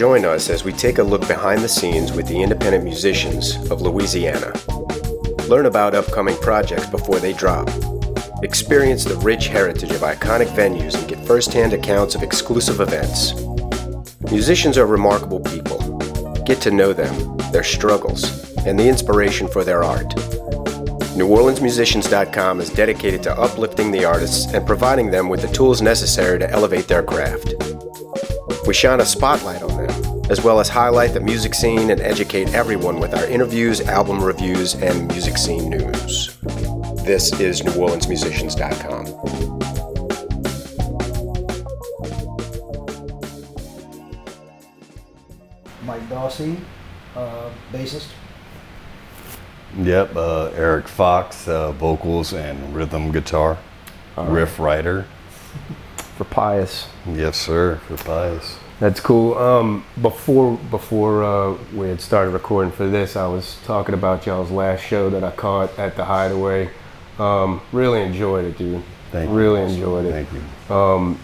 Join us as we take a look behind the scenes with the independent musicians of Louisiana. Learn about upcoming projects before they drop. Experience the rich heritage of iconic venues and get firsthand accounts of exclusive events. Musicians are remarkable people. Get to know them, their struggles, and the inspiration for their art. NewOrleansMusicians.com is dedicated to uplifting the artists and providing them with the tools necessary to elevate their craft. We shine a spotlight on them, as well as highlight the music scene and educate everyone with our interviews, album reviews, and music scene news. This is NewOrleansMusicians.com. Mike Dawsey, uh, bassist. Yep, uh, Eric Fox, uh, vocals and rhythm guitar, riff writer. for Pious. Yes, sir, for Pious. That's cool. Um, before before uh, we had started recording for this, I was talking about y'all's last show that I caught at the Hideaway. Um, really enjoyed it, dude. Thank you. really enjoyed it. Thank you. Um,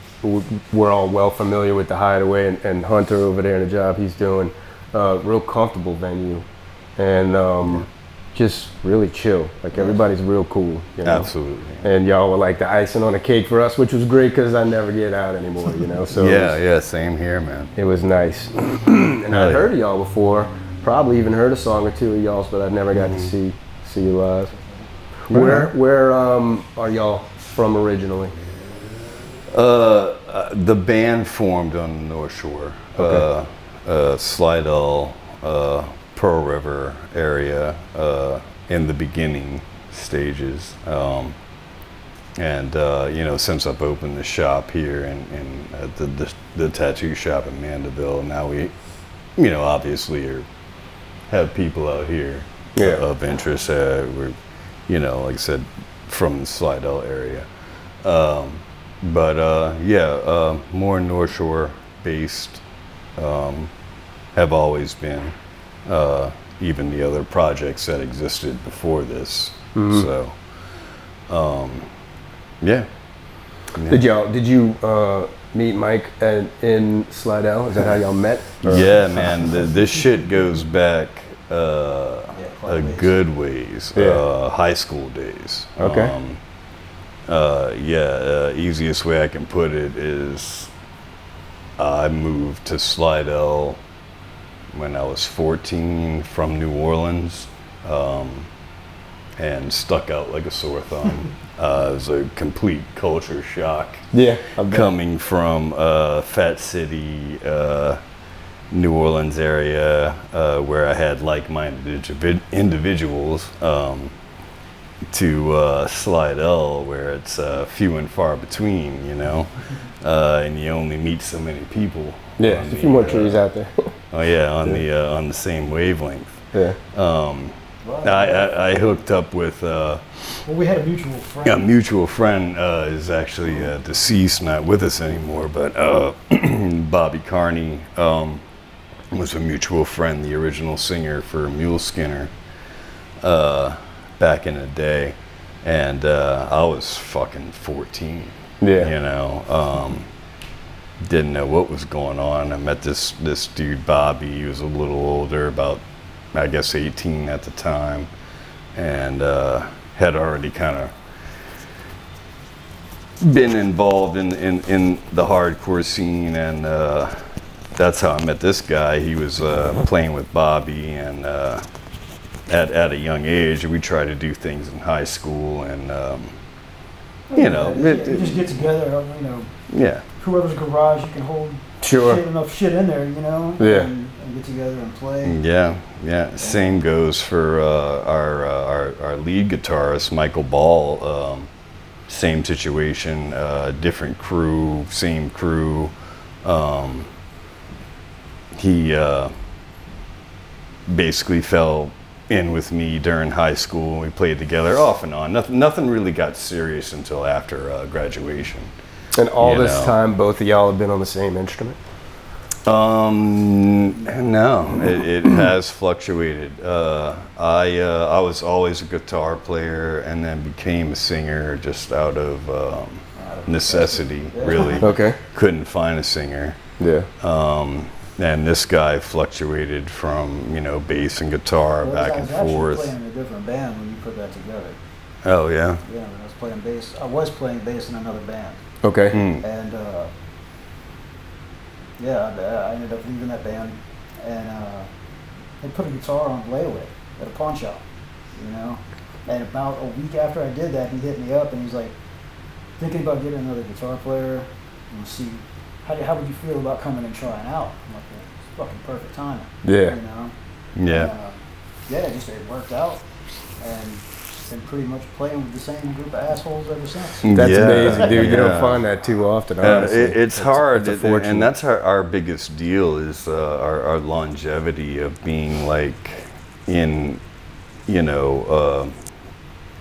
we're all well familiar with the Hideaway and, and Hunter over there and the job he's doing. Uh, real comfortable venue, and um, just really chill. Like everybody's real cool. You know? Absolutely. And y'all were like the icing on the cake for us, which was great because I never get out anymore. You know, so yeah, was- yeah, same here, man. it was nice. and I'd heard of y'all before. Probably even heard a song or two of y'all's, but I never got Mm-hmm. to see see you live. Where where um are y'all from originally? Uh, uh, the band formed on the North Shore, uh, uh, Slidell, uh, Pearl River area uh, in the beginning stages. Um, and uh, you know, since I've opened the shop here and, and uh, the, the the tattoo shop in Mandeville, now we, you know, obviously are have people out here Yeah. of interest. Uh, we're, you know, like I said, from the Slidell area. Um, but uh, yeah, uh, more North Shore based. Um, have always been. Uh, even the other projects that existed before this. So, um, yeah. Did y'all did you uh, meet Mike at, in Slidell? Is that how y'all met? Or- Yeah, man, the, this shit goes back uh, quite a a ways. good ways. Yeah. Uh, high school days. Okay. Um, uh, yeah, uh, easiest way I can put it is I moved to Slidell when I was 14 from New Orleans um, and stuck out like a sore thumb. uh, it was a complete culture shock Yeah. Coming from uh, Fat City, uh, New Orleans area, uh, where I had like-minded individ- individuals, um, to uh, Slidell, where it's uh, few and far between, you know, uh, and you only meet so many people. Yeah, a few more uh, trees out there. Oh yeah, on the uh, on the same wavelength. yeah. Um, Well, I, I, I hooked up with. Uh, well, we had a mutual friend. a mutual friend uh, is actually uh, deceased, not with us anymore, but uh, Bobby Carney um, was a mutual friend, the original singer for Mule Skinner uh, back in the day. And uh, I was fucking 14. Yeah. You know, um, didn't know what was going on. I met this, this dude, Bobby. He was a little older, about, I guess, 18 at the time, and uh, had already kind of been involved in, in, in the hardcore scene, and uh, that's how I met this guy. He was uh, playing with Bobby, and uh, at, at a young age, we tried to do things in high school, and um, you know, it- you just get together, you know, yeah, whoever's garage you can hold Sure. shit, enough shit in there, you know, Yeah. and, and get together and play. yeah, yeah. Same goes for uh, our, uh, our our lead guitarist, Michael Ball. Um, same situation, uh, different crew, same crew. Um, he uh, basically fell in with me during high school. We played together off and on. Nothing, nothing really got serious until after uh, graduation. And all You this know. time, both of y'all have been on the same instrument. Um, no, it, it has fluctuated. Uh, I uh, I was always a guitar player, and then became a singer just out of um, necessity. Really, Okay. couldn't find a singer. Yeah. Um, and this guy fluctuated from you know bass and guitar Well, back and forth. playing a different band when you put that together. Oh yeah. Yeah, when I was playing bass, I was playing bass in another band, Okay. Hmm. and uh, yeah, I, I ended up leaving that band, and uh, they put a guitar on layaway at a pawn shop, you know. And about a week after I did that, he hit me up and he's like, thinking about getting another guitar player. And see, how, do- how would you feel about coming and trying out? I'm like, well, it's fucking perfect timing. Yeah. You know. Yeah. Uh, yeah, it just it worked out, and been pretty much playing with the same group of assholes ever since. That's Yeah, amazing, dude. You don't find that too often. Uh, it, it's hard, it's a it- and that's our, our biggest deal is uh, our, our longevity of being like in, you know, uh,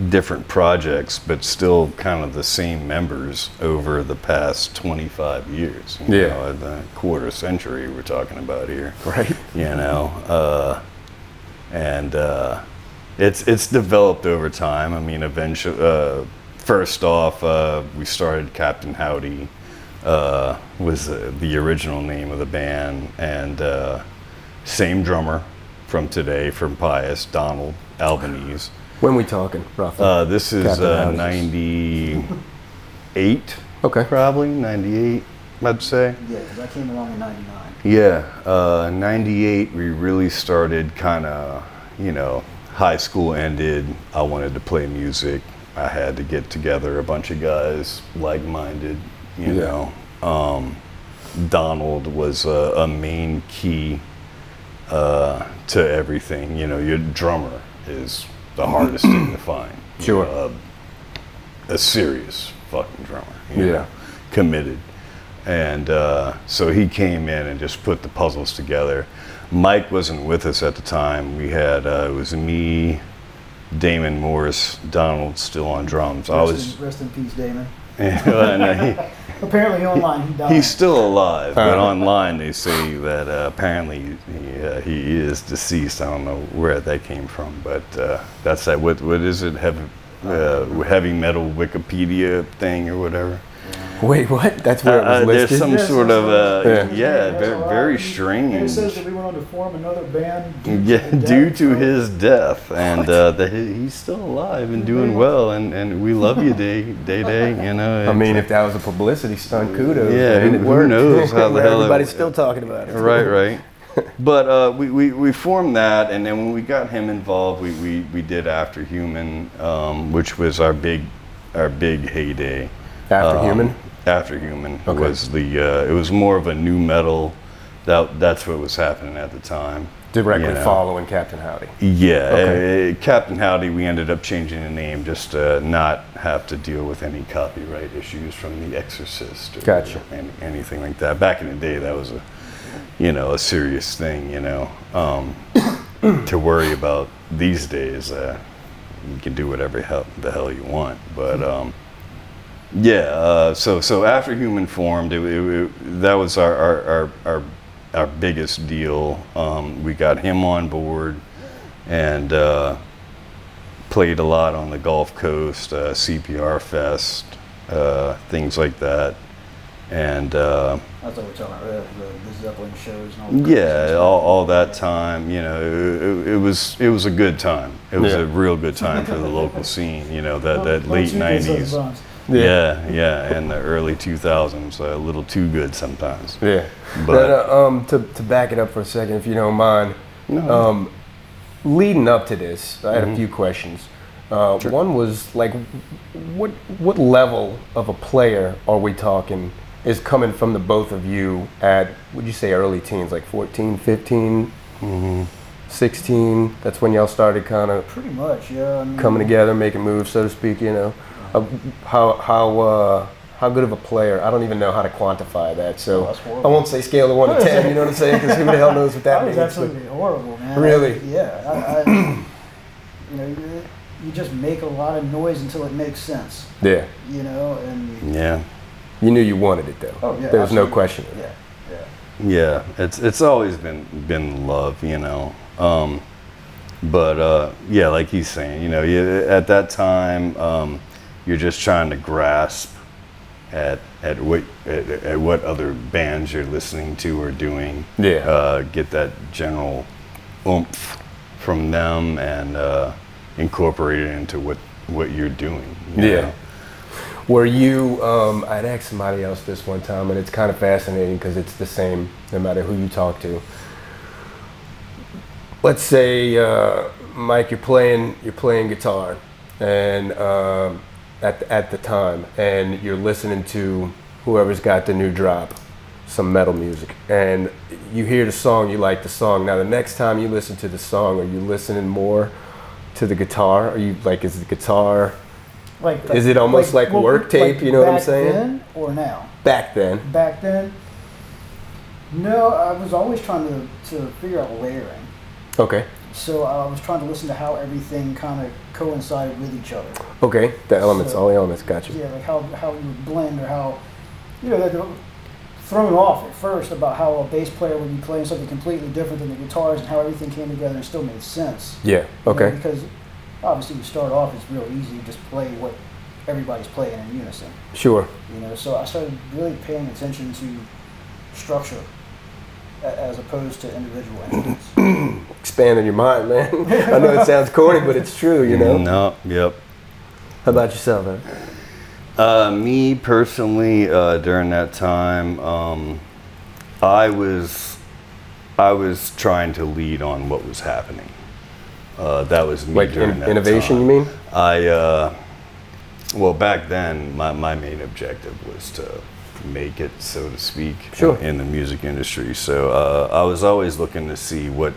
different projects, but still kind of the same members over the past 25 years. You Yeah. know, the quarter century we're talking about here. right. You know, uh, and uh, it's it's developed over time. I mean, eventually, uh, first off, uh, we started Captain Howdy, uh, was uh, the original name of the band, and uh, same drummer from today from Pious, Donald Albanese. When we talking, roughly? Uh, this is uh, 98, okay. probably 98, I'd say. Yeah, because I came along in '99. Yeah, uh, 98, we really started kind of, you know, high school ended. I wanted to play music. I had to get together a bunch of guys like minded, you Yeah. know. Um, Donald was a, a main key uh, to everything. You know, your drummer is the hardest thing to find. Sure. a, serious fucking drummer. you Yeah. know, committed. And uh, so he came in and just put the puzzles together. Mike wasn't with us at the time. We had uh, it was me, Damon Morris, Donald still on drums. I Rest, was. in, rest in peace, Damon. and he, Apparently online he died. He's still alive, but online they say that uh, apparently he, uh, he is deceased. I don't know where that came from, but uh, that's that. What what is it? Heavy, uh, heavy metal Wikipedia thing or whatever. Wait, what? That's where it Uh, was there's some Yes, sort of uh, yes. yeah, That's very strange. lot. very And it says that we went on to form another band. due to Yeah, the due to his death, and uh, that he's still alive and doing well, and, and we love you, Day Day Day. You know. I mean, if that was a publicity stunt, kudos. Yeah, man. who- It who worked. knows how the hell it- Everybody's still talking about it. right, right. But uh, we, we, we formed that, and then when we got him involved, we, we, we did After Human, um, which was our big our big heyday. After Um, Human? After Human Okay. was the uh, it was more of a new metal. That that's what was happening at the time. Directly you know. following Captain Howdy. Yeah, Okay. uh, Captain Howdy. We ended up changing the name just to not have to deal with any copyright issues from The Exorcist or Gotcha. any, anything like that. Back in the day, that was a you know a serious thing. You know, um, to worry about these days. Uh, you can do whatever hell, the hell you want, but. Um, yeah, uh, so so after Human formed, it, it, it- that was our our, our, our our biggest deal. Um, we got him on board and uh, played a lot on the Gulf Coast, uh, CPR Fest, uh, things like that. And uh, That's what we're talking about. uh, The, the Zeppelin shows and all. the yeah, all, all that time, you know, it, it, it was it was a good time. It was Yeah. a real good time for the local scene. You know, that that late two kids on the '90s. Bumps. Yeah, yeah, and the early 2000s, a little too good sometimes. Yeah. But- But um, to, to back it up for a second, if you don't mind, No. um, leading up to this, I had Mm-hmm. a few questions. Uh, One was like, what what level of a player are we talking is coming from the both of you at, would you say early teens, like 14, 15, Mm-hmm. 16? That's when y'all started kind of Pretty much, yeah. I mean, coming together, making moves, so to speak. You know, uh, how how uh, how good of a player? I don't even know how to quantify that. So Oh, I won't say scale of one to ten. You know what I'm saying? Because who the hell knows what that I was means? absolutely horrible, man. Really? yeah. I, I, you know, you, you just make a lot of noise until it makes sense. Yeah, You know, and Yeah, you knew you wanted it though. oh yeah. there was no question. Yeah, yeah. yeah. It's it's always been been love, you know. Um, but uh, yeah, like he's saying, you know, at that time, um, you're just trying to grasp at at what at, at what other bands you're listening to or doing. Yeah. Uh, get that general oomph from them and uh, incorporate it into what what you're doing. you Yeah. know? Were you? Um, I'd asked somebody else this one time, and it's kind of fascinating because it's the same no matter who you talk to. Let's say, uh, Mike, you're playing you're playing guitar, and um, at the, at the time, and you're listening to whoever's got the new drop, some metal music, and you hear the song, you like the song. Now, the next time you listen to the song, are you listening more to the guitar? Are you like, is the guitar? Like, Is it almost like what- work tape, you know what I'm saying? Then or now? back then. Back then, no. I was always trying to to figure out layering. Okay. So uh, I was trying to listen to how everything kind of coincided with each other. Okay. The elements, So- all the elements, got you. Yeah, like how how you would blend or how you know they're thrown off at first about how a bass player would be playing something completely different than the guitars and how everything came together and still made sense. Yeah. You know, Okay. because obviously you start off it's real easy to just play what everybody's playing in unison. Sure. You know, so I started really paying attention to structure as opposed to individual instruments. Expanding your mind, man. I know it sounds corny, but it's true, you know? No. Yep. How about yourself, man? Uh, me personally, uh, during that time, um, I was I was trying to lead on what was happening. Uh, that was me Like during in, that innovation, time. you mean? I uh, well back then, my, my main objective was to make it, so to speak, Sure. in the music industry. So uh, I was always looking to see what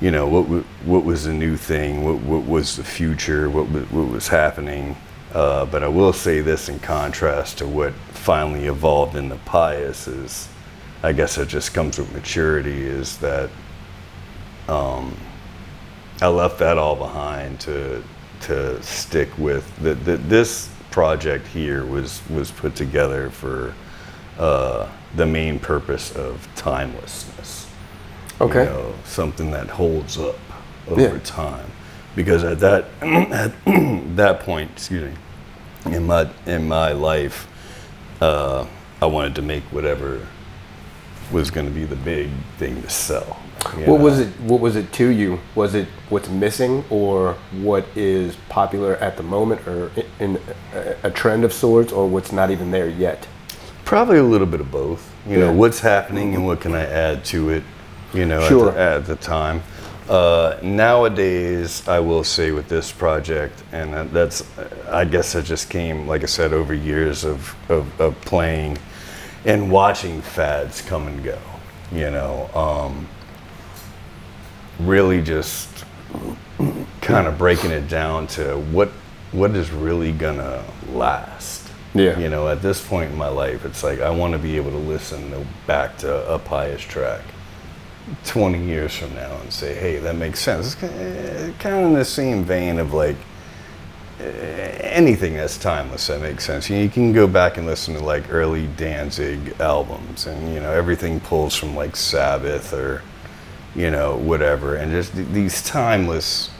you know what wa- what was the new thing, what what was the future, what wa- what was happening. Uh, but I will say this in contrast to what finally evolved in the Pious is, I guess it just comes with maturity. Is that um, I left that all behind to to stick with the, the, this project here was was put together for uh, the main purpose of timelessness. Okay. You know, something that holds up over Yeah. time. Because at that at that point, excuse me, in my in my life, uh, I wanted to make whatever was going to be the big thing to sell. you What was it? What was it to you? Was it what's missing, or what is popular at the moment, or in a, trend of sorts, or what's not even there yet? Probably a little bit of both. You know, what's happening and what can I add to it, you know, Sure. at, the, at the time. Uh, nowadays, I will say with this project, and that's, I guess it just came, like I said, over years of, of, of playing and watching fads come and go, you know. Um, really just kind of breaking it down to what what is really gonna last. Yeah. You know, at this point in my life, it's like I want to be able to listen to, back to a pious track 20 years from now and say, hey, that makes sense. It's kind of in the same vein of like eh, anything that's timeless that makes sense. You, know, you can go back and listen to like early Danzig albums, and you know everything pulls from like Sabbath or you know whatever, and just th- these timeless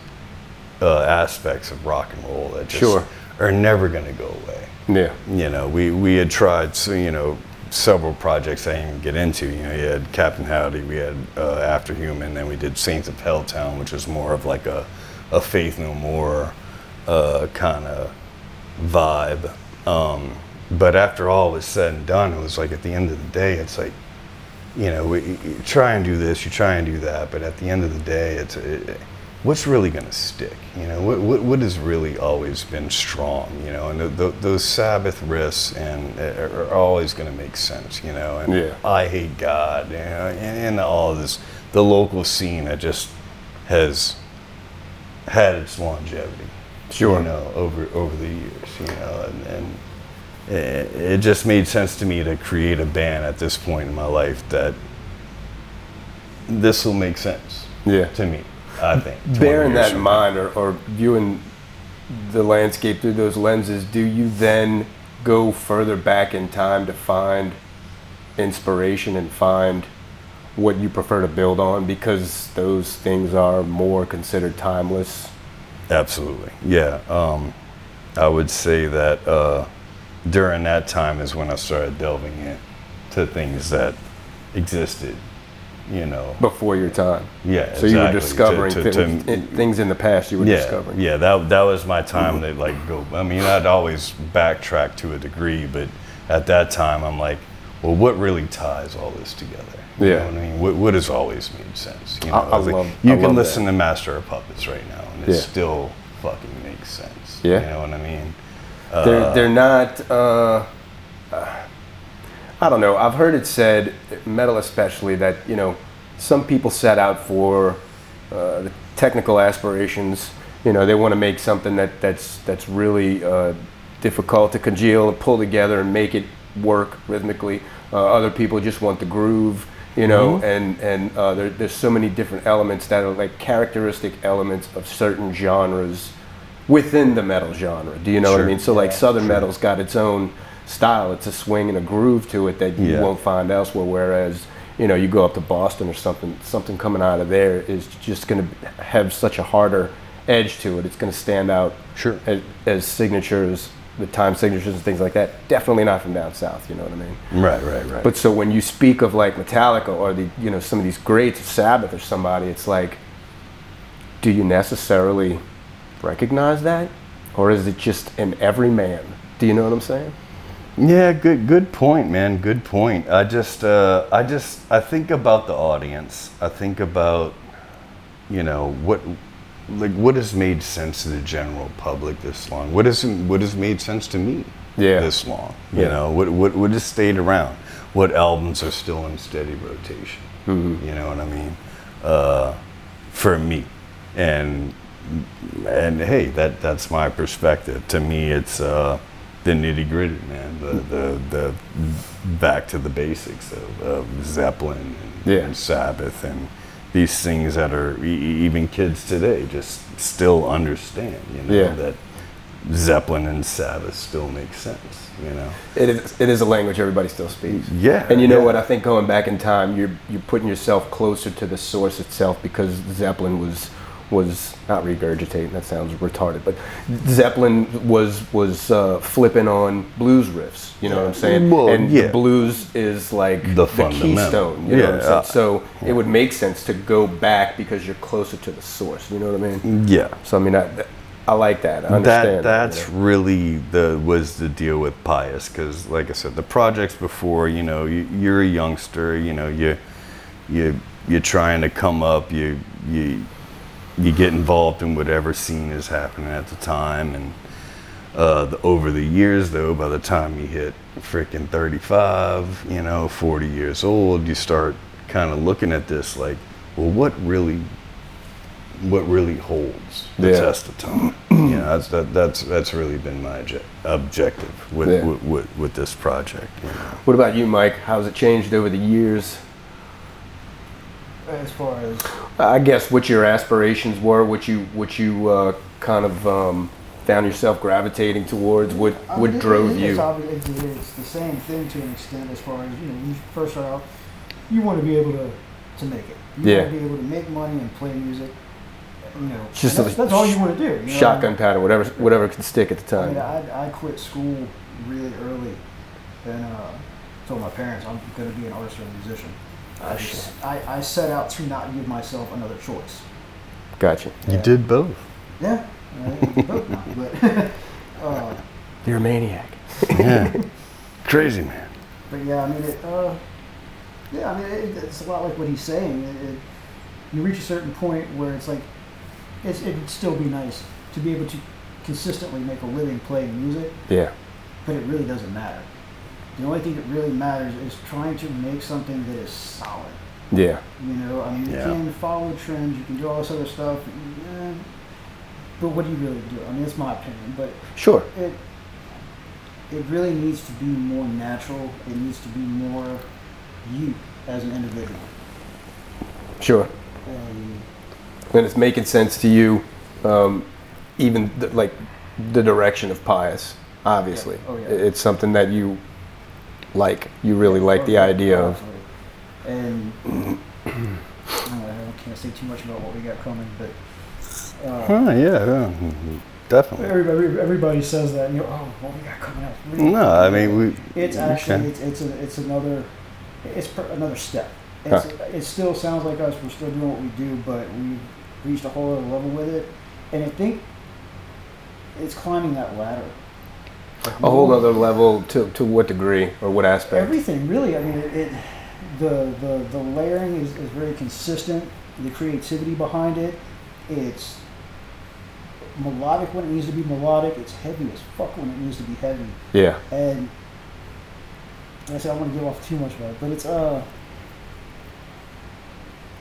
uh, aspects of rock and roll that just Sure. are never going to go away Yeah. you know, we, we had tried, so, you know, several projects I didn't even get into. You know, you had Captain Howdy, we had uh, After Human, then we did Saints of Helltown, which was more of like a, a Faith No More uh, kind of vibe. Um, but after all was said and done, it was like at the end of the day, it's like, you know, we, you try and do this, you try and do that, but at the end of the day, it's it, what's really going to stick. You know, what, what what has really always been strong. You know, and th- th- those Sabbath riffs and uh, are, are always going to make sense. You know, and Yeah. Eyehategod. You know, and, and all this, the local scene that just has had its longevity. Sure. You know, over over the years. You know, and. and it, it just made sense to me to create a band at this point in my life that this will make sense Yeah. to me. I think. Bearing that in mind, or, or viewing the landscape through those lenses, do you then go further back in time to find inspiration and find what you prefer to build on because those things are more considered timeless? Absolutely, yeah. Um, I would say that uh, during that time is when I started delving into things that existed, you know. Before your time. Yeah, So you were discovering To- to- things, to- in- things in the past you were yeah, discovering. Yeah, that, that was my time to like go. I mean, I'd always backtrack to a degree, but at that time, I'm like, well, what really ties all this together? You Yeah. know what I mean? What, what has always made sense? You know, I- I was like, you I can love listen to Master of Puppets right now, and it Yeah. still fucking makes sense. Yeah. You know what I mean? They're they're not. Uh, I don't know. I've heard it said, metal especially, that you know, some people set out for uh, the technical aspirations. You know, they want to make something that that's that's really uh, difficult to congeal and pull together and make it work rhythmically. Uh, other people just want the groove. You know, and and uh, there, there's so many different elements that are like characteristic elements of certain genres within the metal genre. Do you know what I mean? So like Yeah, Southern metal's got its own style. It's a swing and a groove to it that you Yeah. won't find elsewhere. Whereas you know you go up to Boston or something, something coming out of there is just going to have such a harder edge to it. It's going to stand out Sure. as, as signatures, the time signatures and things like that. Definitely not from down south. You know what I mean? Right, right, right. But so when you speak of like Metallica or the you know some of these greats, Sabbath or somebody, it's like, do you necessarily recognize that, or is it just in every man? Do you know what I'm saying? Yeah, good good point, man. Good point. I just uh, I just I think about the audience. I think about you know what like what has made sense to the general public this long. What has what has made sense to me Yeah. this long. You Yeah. know what what what has stayed around. What albums are still in steady rotation. Mm-hmm. You know what I mean? Uh, for me, and and hey, that that's my perspective. To me, it's uh, the nitty gritty, man. The, the the back to the basics of, of Zeppelin and, Yeah. and Sabbath and these things that are even kids today just still understand. You know Yeah. that Zeppelin and Sabbath still make sense. You know. It is. It is a language everybody still speaks. Yeah, And you know yeah. what? I think going back in time, you're you're putting yourself closer to the source itself because Zeppelin was was not regurgitating. That sounds retarded, but Zeppelin was was uh, flipping on blues riffs. You know what I'm saying? Well, and yeah. the blues is like The the, keystone. You know what I'm Yeah, saying? uh, so it would make sense to go back because you're closer to the source. You know what I mean? Yeah. So I mean, I, I like that. I understand. that that, that's you know? really the was the deal with pious because like i said the projects before you know you, you're a youngster you know you you you're trying to come up you you you get involved in whatever scene is happening at the time and uh, the, over the years though by the time you hit freaking 35 you know 40 years old you start kind of looking at this like well what really what really holds the Yeah. test of time. you know, that's that, that's that's really been my obje- objective with, Yeah. with, with with this project. You know. What about you, Mike? How's it changed over the years? As far as I guess what your aspirations were, what you what you uh, kind of um, found yourself gravitating towards, what I what mean, drove you? It's, obvi- it's, the same thing to an extent as far as you know. You first start out, you want to be able to to make it. You Yeah. want to be able to make money and play music. You know, just that's, that's all you want to do. You know? Shotgun pattern, whatever whatever can stick at the I time. mean, I, I quit school really early, and uh, told my parents I'm going to be an artist or a musician. I, I, I set out to not give myself another choice. Gotcha. You did both. Yeah, both not, but uh, You're a maniac. Yeah, crazy man. But yeah, I mean, it, uh, yeah, I mean, it, it's a lot like what he's saying. It, it, you reach a certain point where it's like, it's, it would still be nice to be able to consistently make a living playing music, Yeah. but it really doesn't matter. The only thing that really matters is trying to make something that is solid. Yeah. You know, I mean, you Yeah. can follow trends, you can do all this other stuff, eh, but what do you really do? I mean, it's my opinion, but Sure. it it really needs to be more natural. It needs to be more you as an individual. Sure. And And it's making sense to you, um, even th- like the direction of pious. Obviously, Yeah. Oh, yeah. It's something that you like. You really like the idea of. And I can't say too much about what we got coming, but uh, Oh yeah, yeah. definitely. Everybody, everybody says that. And you know, oh, what we got coming up? No, I mean we. It's we actually can. it's it's, a, it's another it's per, another step. It's, It still sounds like us. We're still doing what we do, but we've reached a whole other level with it, and I think it's climbing that ladder. A whole other level to, to what degree or what aspect? Everything really. I mean, it, it the the the layering is, is very consistent. The creativity behind it, it's melodic when it needs to be melodic. It's heavy as fuck when it needs to be heavy. Yeah. And like I said I don't want to give off too much about it, but it's uh,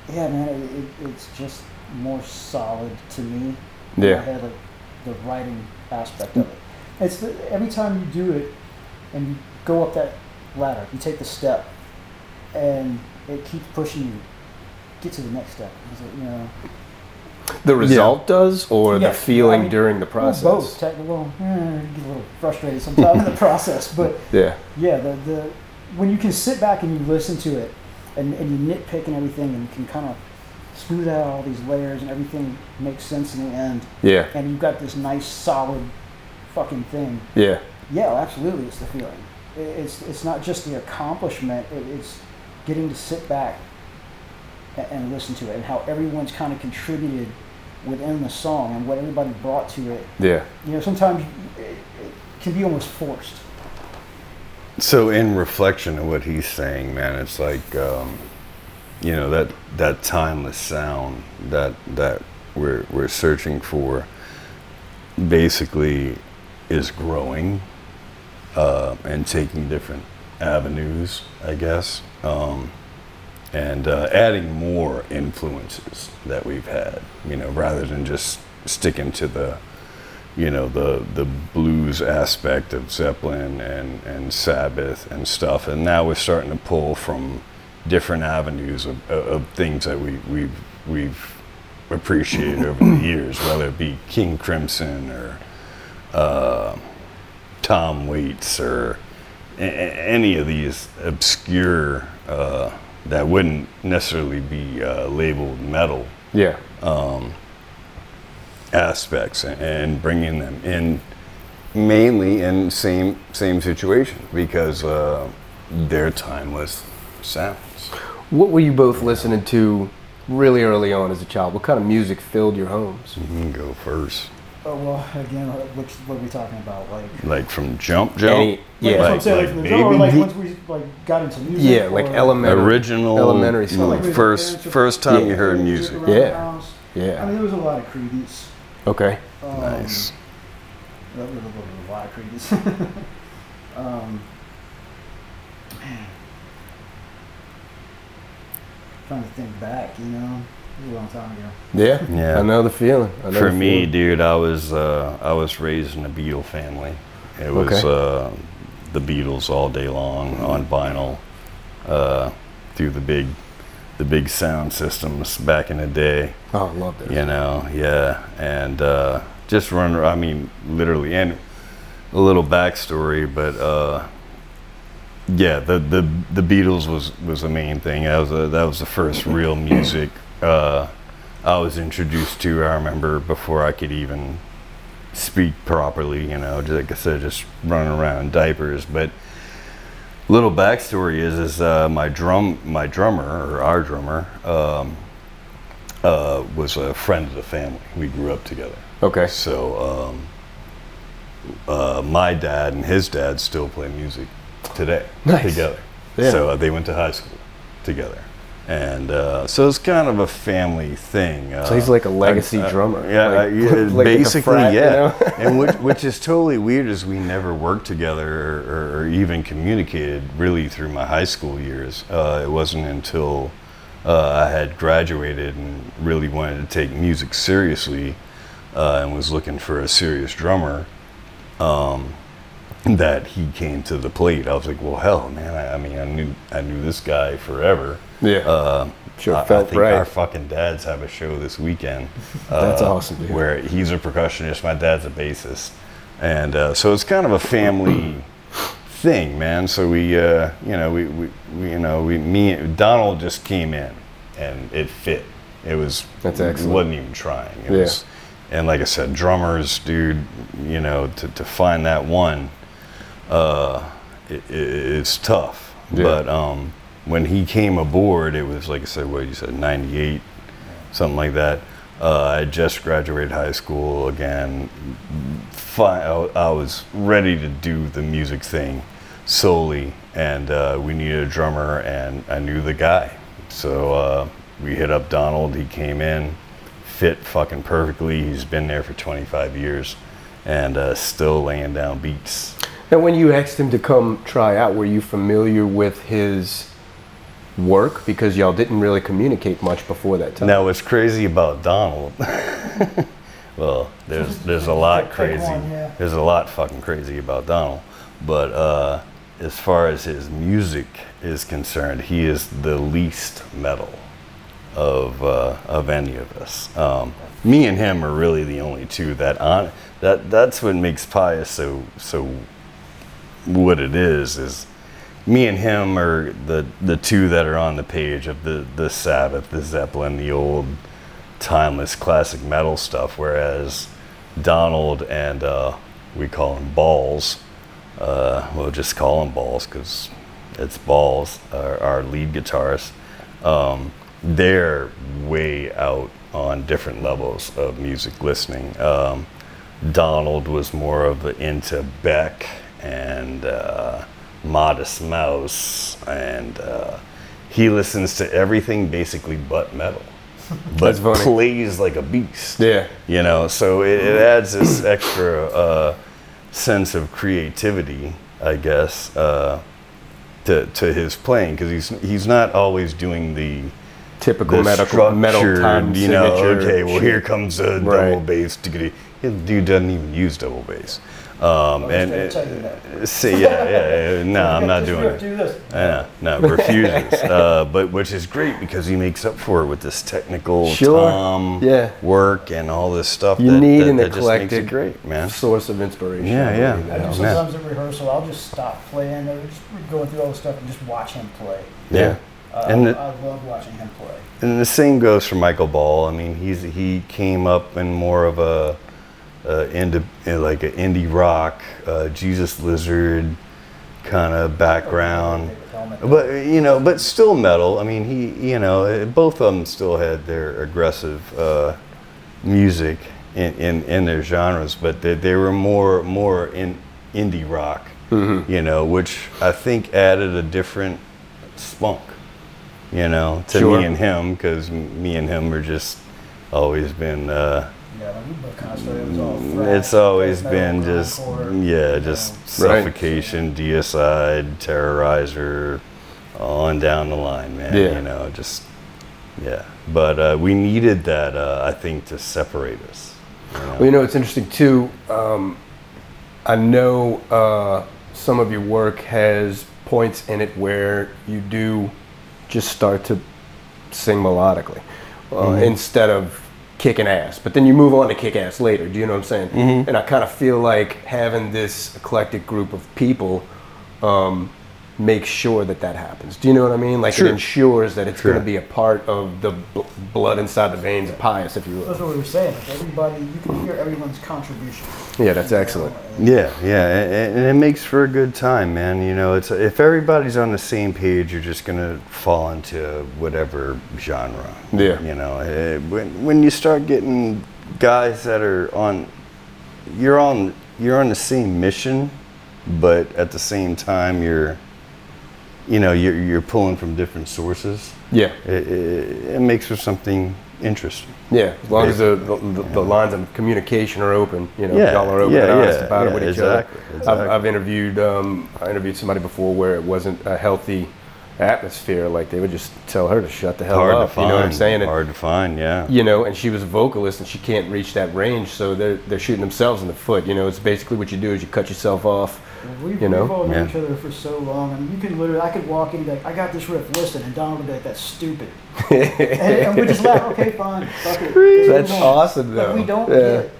yeah, man, it, it, it's just more solid to me. Yeah. I had like the writing aspect of it. It's the, every time you do it, and you go up that ladder, you take the step, and it keeps pushing you. Get to the next step. It's like, you know, The result does, or Yeah, the feeling I mean, during the process? Well, both. Technically, well, eh, get a little frustrated sometimes in the process, but Yeah. yeah, the, the when you can sit back and you listen to it, and, and you nitpick and everything, and you can kind of smooth out all these layers, and everything makes sense in the end, Yeah. and you've got this nice solid fucking thing. Yeah. Yeah, absolutely, it's the feeling. It's it's not just the accomplishment; it's getting to sit back and, and listen to it, and how everyone's kind of contributed within the song and what everybody brought to it. Yeah. You know, sometimes it, it can be almost forced. So in reflection of what he's saying, man, it's like um, you know that that timeless sound that that we're we're searching for basically is growing uh, and taking different avenues, I guess, um, and uh, adding more influences that we've had. You know, rather than just sticking to the you know the the blues aspect of Zeppelin and and Sabbath and stuff, and now we're starting to pull from different avenues of, of, of things that we we've we've appreciated over the years, whether it be King Crimson or uh, Tom Waits or a- any of these obscure uh, that wouldn't necessarily be uh, labeled metal Yeah. aspects and, and bringing them in mainly in same same situation because uh, they're timeless sounds. What were you both listening to really early on as a child? What kind of music filled your homes? You can go first, Oh well, again, uh, which what are we talking about? Like, like from jump jump, Any- yeah. that's what like, saying, like like, baby or like once we like got into music. Yeah, like elementary. original Elementary school. Like, first parents first time Yeah. you heard music music. around the Yeah. I mean, there was a lot of Creedence. Okay. Um, Nice. There was a lot of Creedence. um, man, trying to think back, you know, it was a long time ago. Yeah. Yeah. I know the feeling. I know For the me, feeling. dude, I was uh, I was raised in a Beatle family. It was Okay. uh, the Beatles all day long on vinyl uh, through the big the big sound systems back in the day. Oh, I love that. You know, yeah, and uh, just run. I mean, literally, and a little backstory, but uh, yeah, the, the the Beatles was was the main thing. That was a, that was the first real music uh, I was introduced to. I remember before I could even speak properly. You know, just, like I said, just running around in diapers, but little backstory is is uh, my drum my drummer or our drummer um, uh, was a friend of the family. We grew up together. Okay. So um, uh, my dad and his dad still play music today Nice. together. Yeah. So uh, they went to high school together. And uh, so it's kind of a family thing. Uh, So he's like a legacy uh, drummer. Yeah, Like- yeah, like- basically, frat, you yeah. know? and which, which is totally weird is we never worked together or, or, or even communicated really through my high school years. Uh, it wasn't until uh, I had graduated and really wanted to take music seriously uh, and was looking for a serious drummer um, that he came to the plate. I was like, well, hell, man. I, I mean, I knew I knew this guy forever. Yeah. Uh, Sure, I, I felt think right. our fucking dads have a show this weekend. That's uh, awesome, dude. Where he's a percussionist, my dad's a bassist, and uh, so it's kind of a family thing, man. So we, uh, you know, we, we, we, you know, we, me, Donald just came in, and it fit. It was. That's excellent. wasn't even trying. It Yeah. was. and like I said, drummers, dude, you know, to, to find that one, uh, it, it, it's tough. Yeah. But um, when he came aboard, it was like I said, what you said, '98, something like that. Uh, I just graduated high school again. Fi- I was ready to do the music thing solely, and uh, we needed a drummer, and I knew the guy. So uh, we hit up Donald. He came in, fit fucking perfectly. He's been there for 25 years, and uh, still laying down beats. Now, when you asked him to come try out, were you familiar with his work? Because y'all didn't really communicate much before that time. Now, what's crazy about Donald? well, there's there's a lot crazy. There's a lot fucking crazy about Donald, but uh, as far as his music is concerned, he is the least metal of uh, of any of us. Um, me and him are really the only two that on that that's what makes Pious so so what it is is me and him are the the two that are on the page of the the Sabbath, the Zeppelin, the old timeless classic metal stuff. Whereas Donald and uh, we call him Balls. Uh, we'll just call him Balls because it's Balls, our, our lead guitarist. Um, they're way out on different levels of music listening. Um, Donald was more of a, into Beck and uh, Modest Mouse, and uh, he listens to everything basically but metal, but plays like a beast. Yeah. You know, so it, it adds this extra uh, sense of creativity, I guess, uh, to, to his playing because he's he's not always doing the Typical the medical metal time you know, signature okay, well here comes a Right. double bass. dude doesn't even use double bass. Um, and gonna tell you that. see, yeah, yeah, yeah, no, I'm not doing it. Do this. Yeah, no, refuses. uh, but which is great because he makes up for it with this technical Sure. tom Yeah. work and all this stuff. You that, need that, an that eclectic it great, man. source of inspiration. Yeah, yeah. I do sometimes at rehearsal. I'll just stop playing or just going through all the stuff and just watch him play. Yeah. Uh, And I, the- I love watching him play. And the same goes for Michael Ball. I mean, he's he came up in more of a, a indie, like an indie rock, uh, Jesus Lizard kind of background. But you know, but still metal. I mean, he, you know, both of them still had their aggressive uh, music in, in, in their genres, but they, they were more more in indie rock. You know, which I think added a different spunk. You know, to Sure. me and him, because me and him are just always been. Uh, Yeah, when we both kind of started, it was all thrash, it's always been just grindcore, yeah, just know. Right. suffocation, deicide, terrorizer, on down the line, man. Yeah. You know, just yeah. But uh, we needed that, uh, I think, to separate us. you know? Well, you know, it's interesting too. Um, I know uh, some of your work has points in it where you do just start to sing melodically uh, instead of kicking ass. But then you move on to kick ass later. Do you know what I'm saying? And I kind of feel like having this eclectic group of people um, makes sure that that happens. Do you know what I mean? Like Sure. it ensures that it's Sure. going to be a part of the b- blood inside the veins of Pious, if you will. That's what we were saying. Everybody, you can hear everyone's contribution. Yeah, that's excellent. Yeah, yeah, and, and it makes for a good time, man. You know, it's if everybody's on the same page, you're just gonna fall into whatever genre. Yeah. You know, eh, when when you start getting guys that are on, you're on you're on the same mission, but at the same time you're, you know, you're you're pulling from different sources. Yeah. It, it, it makes for something interesting. Yeah, as long as the, the, the, lines of communication are open, you know, Yeah, y'all are open yeah, and honest yeah, about it yeah, with each exactly, other. exactly. I've, I've interviewed, um, I interviewed somebody before where it wasn't a healthy atmosphere. Like they would just tell her to shut the hell Hard up. to find. You know what I'm saying? And, Hard to find. Yeah. you know, and she was a vocalist and she can't reach that range, so they're they're shooting themselves in the foot. You know, it's basically what you do is you cut yourself off. We've, You know? we've all known Yeah. each other for so long. I mean, you can literally, I could walk in and be like, I got this riff, listen, and Donald would be like, that's stupid. and, and we just laugh, okay, fine, fuck it. That's move on." awesome, But we don't Yeah. get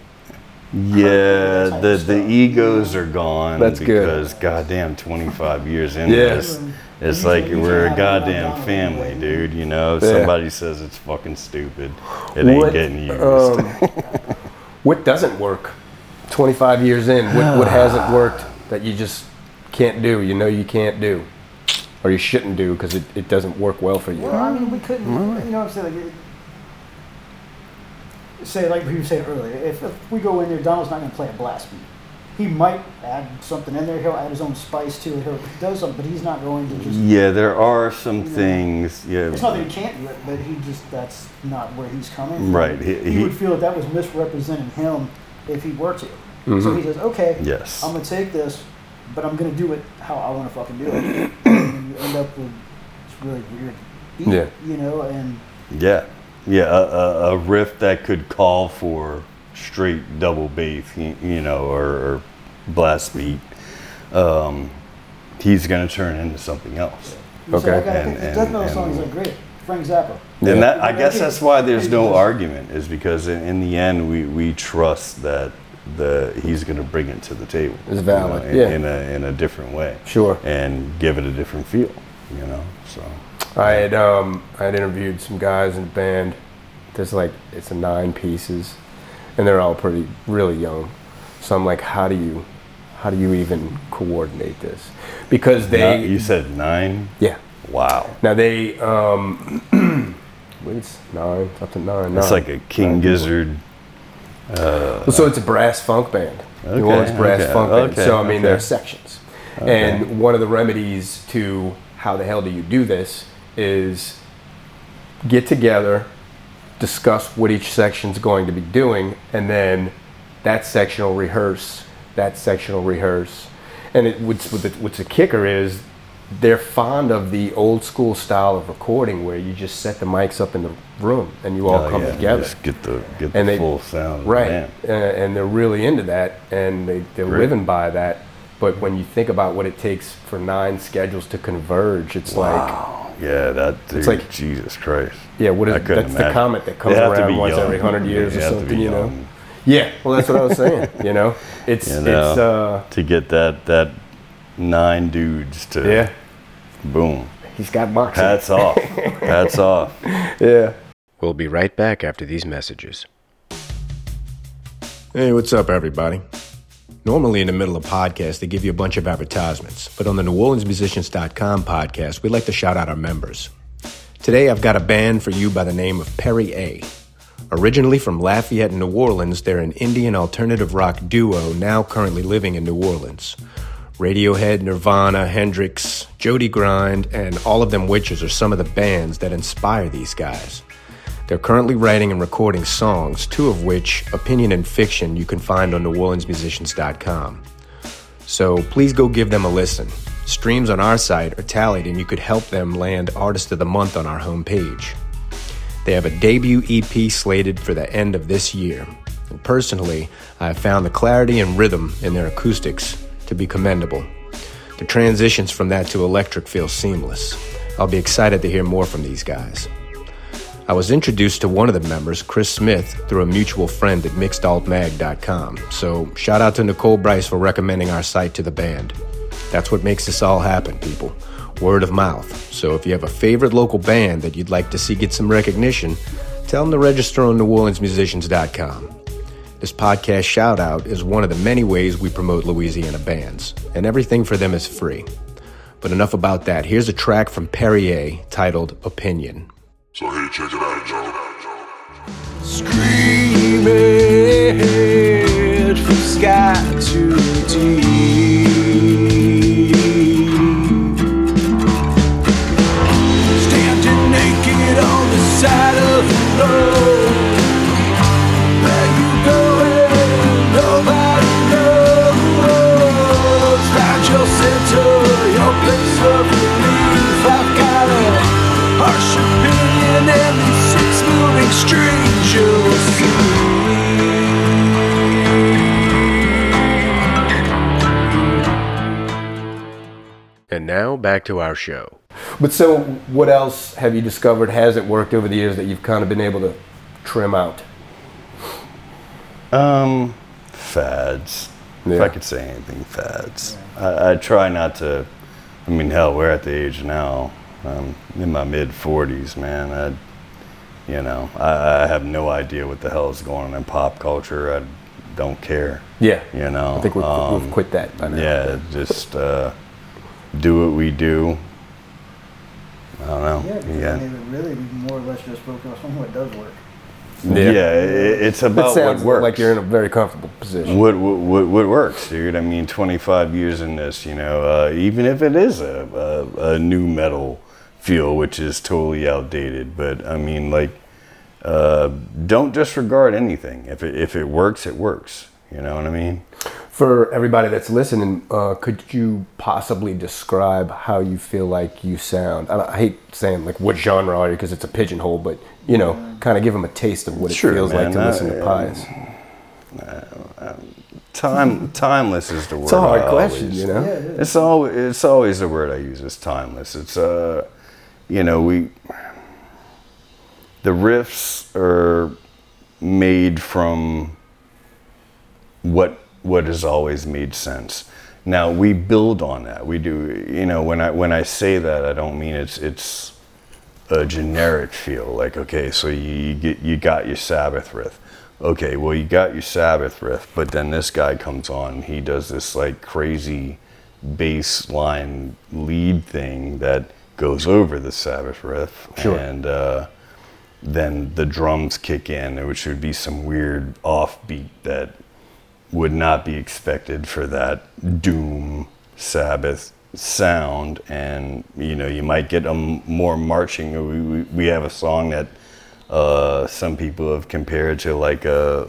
Yeah, the the egos are gone That's good. because goddamn 25 years into Yes. this, it's You like usually- we're a usually have it goddamn family, dude. You know, if Yeah. somebody says it's fucking stupid, it ain't What, getting used. um, What doesn't work? 25 years in, what, what hasn't worked that you just can't do? You know you can't do, or you shouldn't do because it, it doesn't work well for you. Well, I mean, we couldn't. You know what I'm saying? Like, it- say like we were saying earlier, if, if we go in there, Donald's not going to play a blast beat. He might add something in there. He'll add his own spice to it. He'll he does something, but he's not going to just. Yeah, there are some things. Yeah, It's not that he can't do it, but he just that's not where he's coming from. Right, he- He, he- would feel that that was misrepresenting him if he were to. So Mhm. he says, okay, Yes. I'm gonna take this, but I'm gonna do it how I want to fucking do it. and you end up with this really weird beat, Yeah. you know, and Yeah, yeah, a, a, a riff that could call for straight double bass, you, you know, or, or blast beat. Um, he's gonna turn into something else. you say, Okay. I gotta And- pick the and- death metal and- song is like great. Frank Zappa. And that, I guess that's why there's no argument, is because in, in the end we, we trust that the he's gonna bring it to the table. It's you valid, know, in, yeah. in a in a different way. Sure. And give it a different feel, you know. So I had um, I had interviewed some guys in the band. There's like it's a nine pieces, and they're all pretty really young. So I'm like, how do you, how do you even coordinate this? Because they, Not- you said nine. yeah. Wow. Now they, um, wait, it's nine, it's up to nine. That's nine. like a King Gizzard. Well, so it's a brass funk band. Okay, New Orleans brass okay, funk band. okay, So I mean, there are sections, and one of the remedies to how the hell do you do this is get together, discuss what each section's going to be doing, and then that section will rehearse. That section will rehearse, and it, what's what what's the kicker is they're fond of the old school style of recording where you just set the mics up in the room and you all Oh, come yeah, together Just get the get and the they full sound. Right The uh, and they're really into that and they, they're Great. living by that but when you think about what it takes for nine schedules to converge it's like Yeah, that. Dude, It's like- Jesus Christ. yeah what is I is couldn't that's the imagine. comet that comes They have to around once young. every hundred years They or something you know young yeah well that's what i was saying you know it's You know, it's uh to get that that nine dudes to yeah boom. he's got boxing Hats off. Hats off. yeah We'll be right back after these messages. Hey, what's up, everybody? Normally, in the middle of podcasts, they give you a bunch of advertisements, but on the New NewOrleansMusicians.com podcast, we like to shout out our members. Today, I've got a band for you by the name of Perry A. Originally from Lafayette, New Orleans, they're an Indian alternative rock duo now currently living in New Orleans. Radiohead, Nirvana, Hendrix, Jody Grind, and all of them witches are some of the bands that inspire these guys. They're currently writing and recording songs, two of which, Opinion and Fiction, you can find on NewOrleansMusicians.com. So please go give them a listen. Streams on our site are tallied, and you could help them land Artist of the Month on our homepage. They have a debut EP slated for the end of this year. And personally, I have found the clarity and rhythm in their acoustics to be commendable. The transitions from that to electric feel seamless. I'll be excited to hear more from these guys. I was introduced to one of the members, Chris Smith, through a mutual friend at mixedaltmag.com. So, shout out to Nicole Bryce for recommending our site to the band. That's what makes this all happen, people. Word of mouth. So, if you have a favorite local band that you'd like to see get some recognition, tell them to register on NewOrleansMusicians.com. This podcast shout out is one of the many ways we promote Louisiana bands, and everything for them is free. But enough about that. Here's a track from Perrier titled Opinion. So hey, check it out, y'all. Screaming from sky to deep. Standing naked on the side of the road. And now back to our show. but so what else have you discovered hasn't worked over the years that you've kind of been able to trim out Um, fads. If I could say anything, fads. I, I try not to. I mean, hell, we're at the age now. I'm in my mid 40s, man. I, you know, I, I have no idea what the hell is going on in pop culture. I don't care. Yeah. You know, I think we've, um, we've quit that by now. Yeah, just uh, do what we do. I don't know. Yeah, because yeah. I mean, really, we more or less just focus on what does work. Yeah, i- it's It about what works. like you're in a very comfortable position. what, what, what, what works, dude? I mean, 25 years in this, you know, uh, even if it is a, a, a new metal feel, which is totally outdated, but I mean, like, uh, don't disregard anything. If it, if it works, it works. You know what I mean? For everybody that's listening, uh, could you possibly describe how you feel like you sound? I, I hate saying like what genre are you because it's a pigeonhole, but you know, kind of give them a taste of what it Sure, feels like man. to listen Uh, to Pious. Time, timeless is the word. It's a hard I question, always- you know. Yeah, it is. It's always it's always the word I use. It's timeless. It's uh, you know, we the riffs are made from what what has always made sense. Now we build on that. We do. You know, when I when I say that, I don't mean it's it's a generic feel. Like okay, so you, you get you got your Sabbath riff. Okay, well you got your Sabbath riff, but then this guy comes on. He does this like crazy bass line lead thing that goes over the Sabbath riff, Sure. and uh, then the drums kick in, which would be some weird offbeat that would not be expected for that doom Sabbath sound, and you know you might get a m- more marching. We, we, we have a song that uh, some people have compared to like a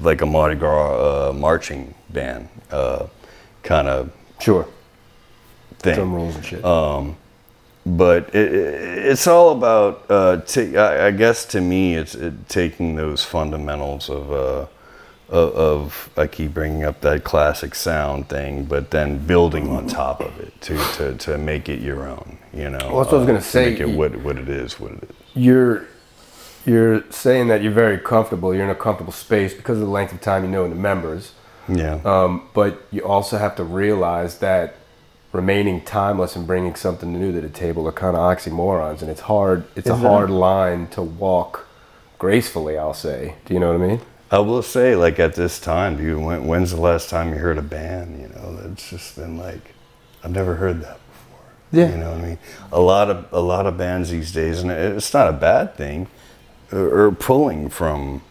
like a Mardi Gras uh, marching band uh, kind of Sure, thing drum rolls and shit. Um, but it, it, it's all about uh, ta- I, I guess to me it's it, taking those fundamentals of uh, of, of I keep bringing up that classic sound thing, but then building on top of it to, to, to make it your own. You know, Well, that's what I was gonna to say. Make it what what it is, what it is. you're you're saying that you're very comfortable. You're in a comfortable space because of the length of time you know the members. Yeah. Um, but you also have to realize that remaining timeless and bringing something new to the table are kind of oxymorons, and it's hard. It's a Is it? hard line to walk gracefully. I'll say. Do you know what I mean? I will say, like at this time, dude, when, when's the last time you heard a band? You know, that's just been like, I've never heard that before. Yeah. You know what I mean? A lot of a lot of bands these days, and it's not a bad thing, are, are pulling from,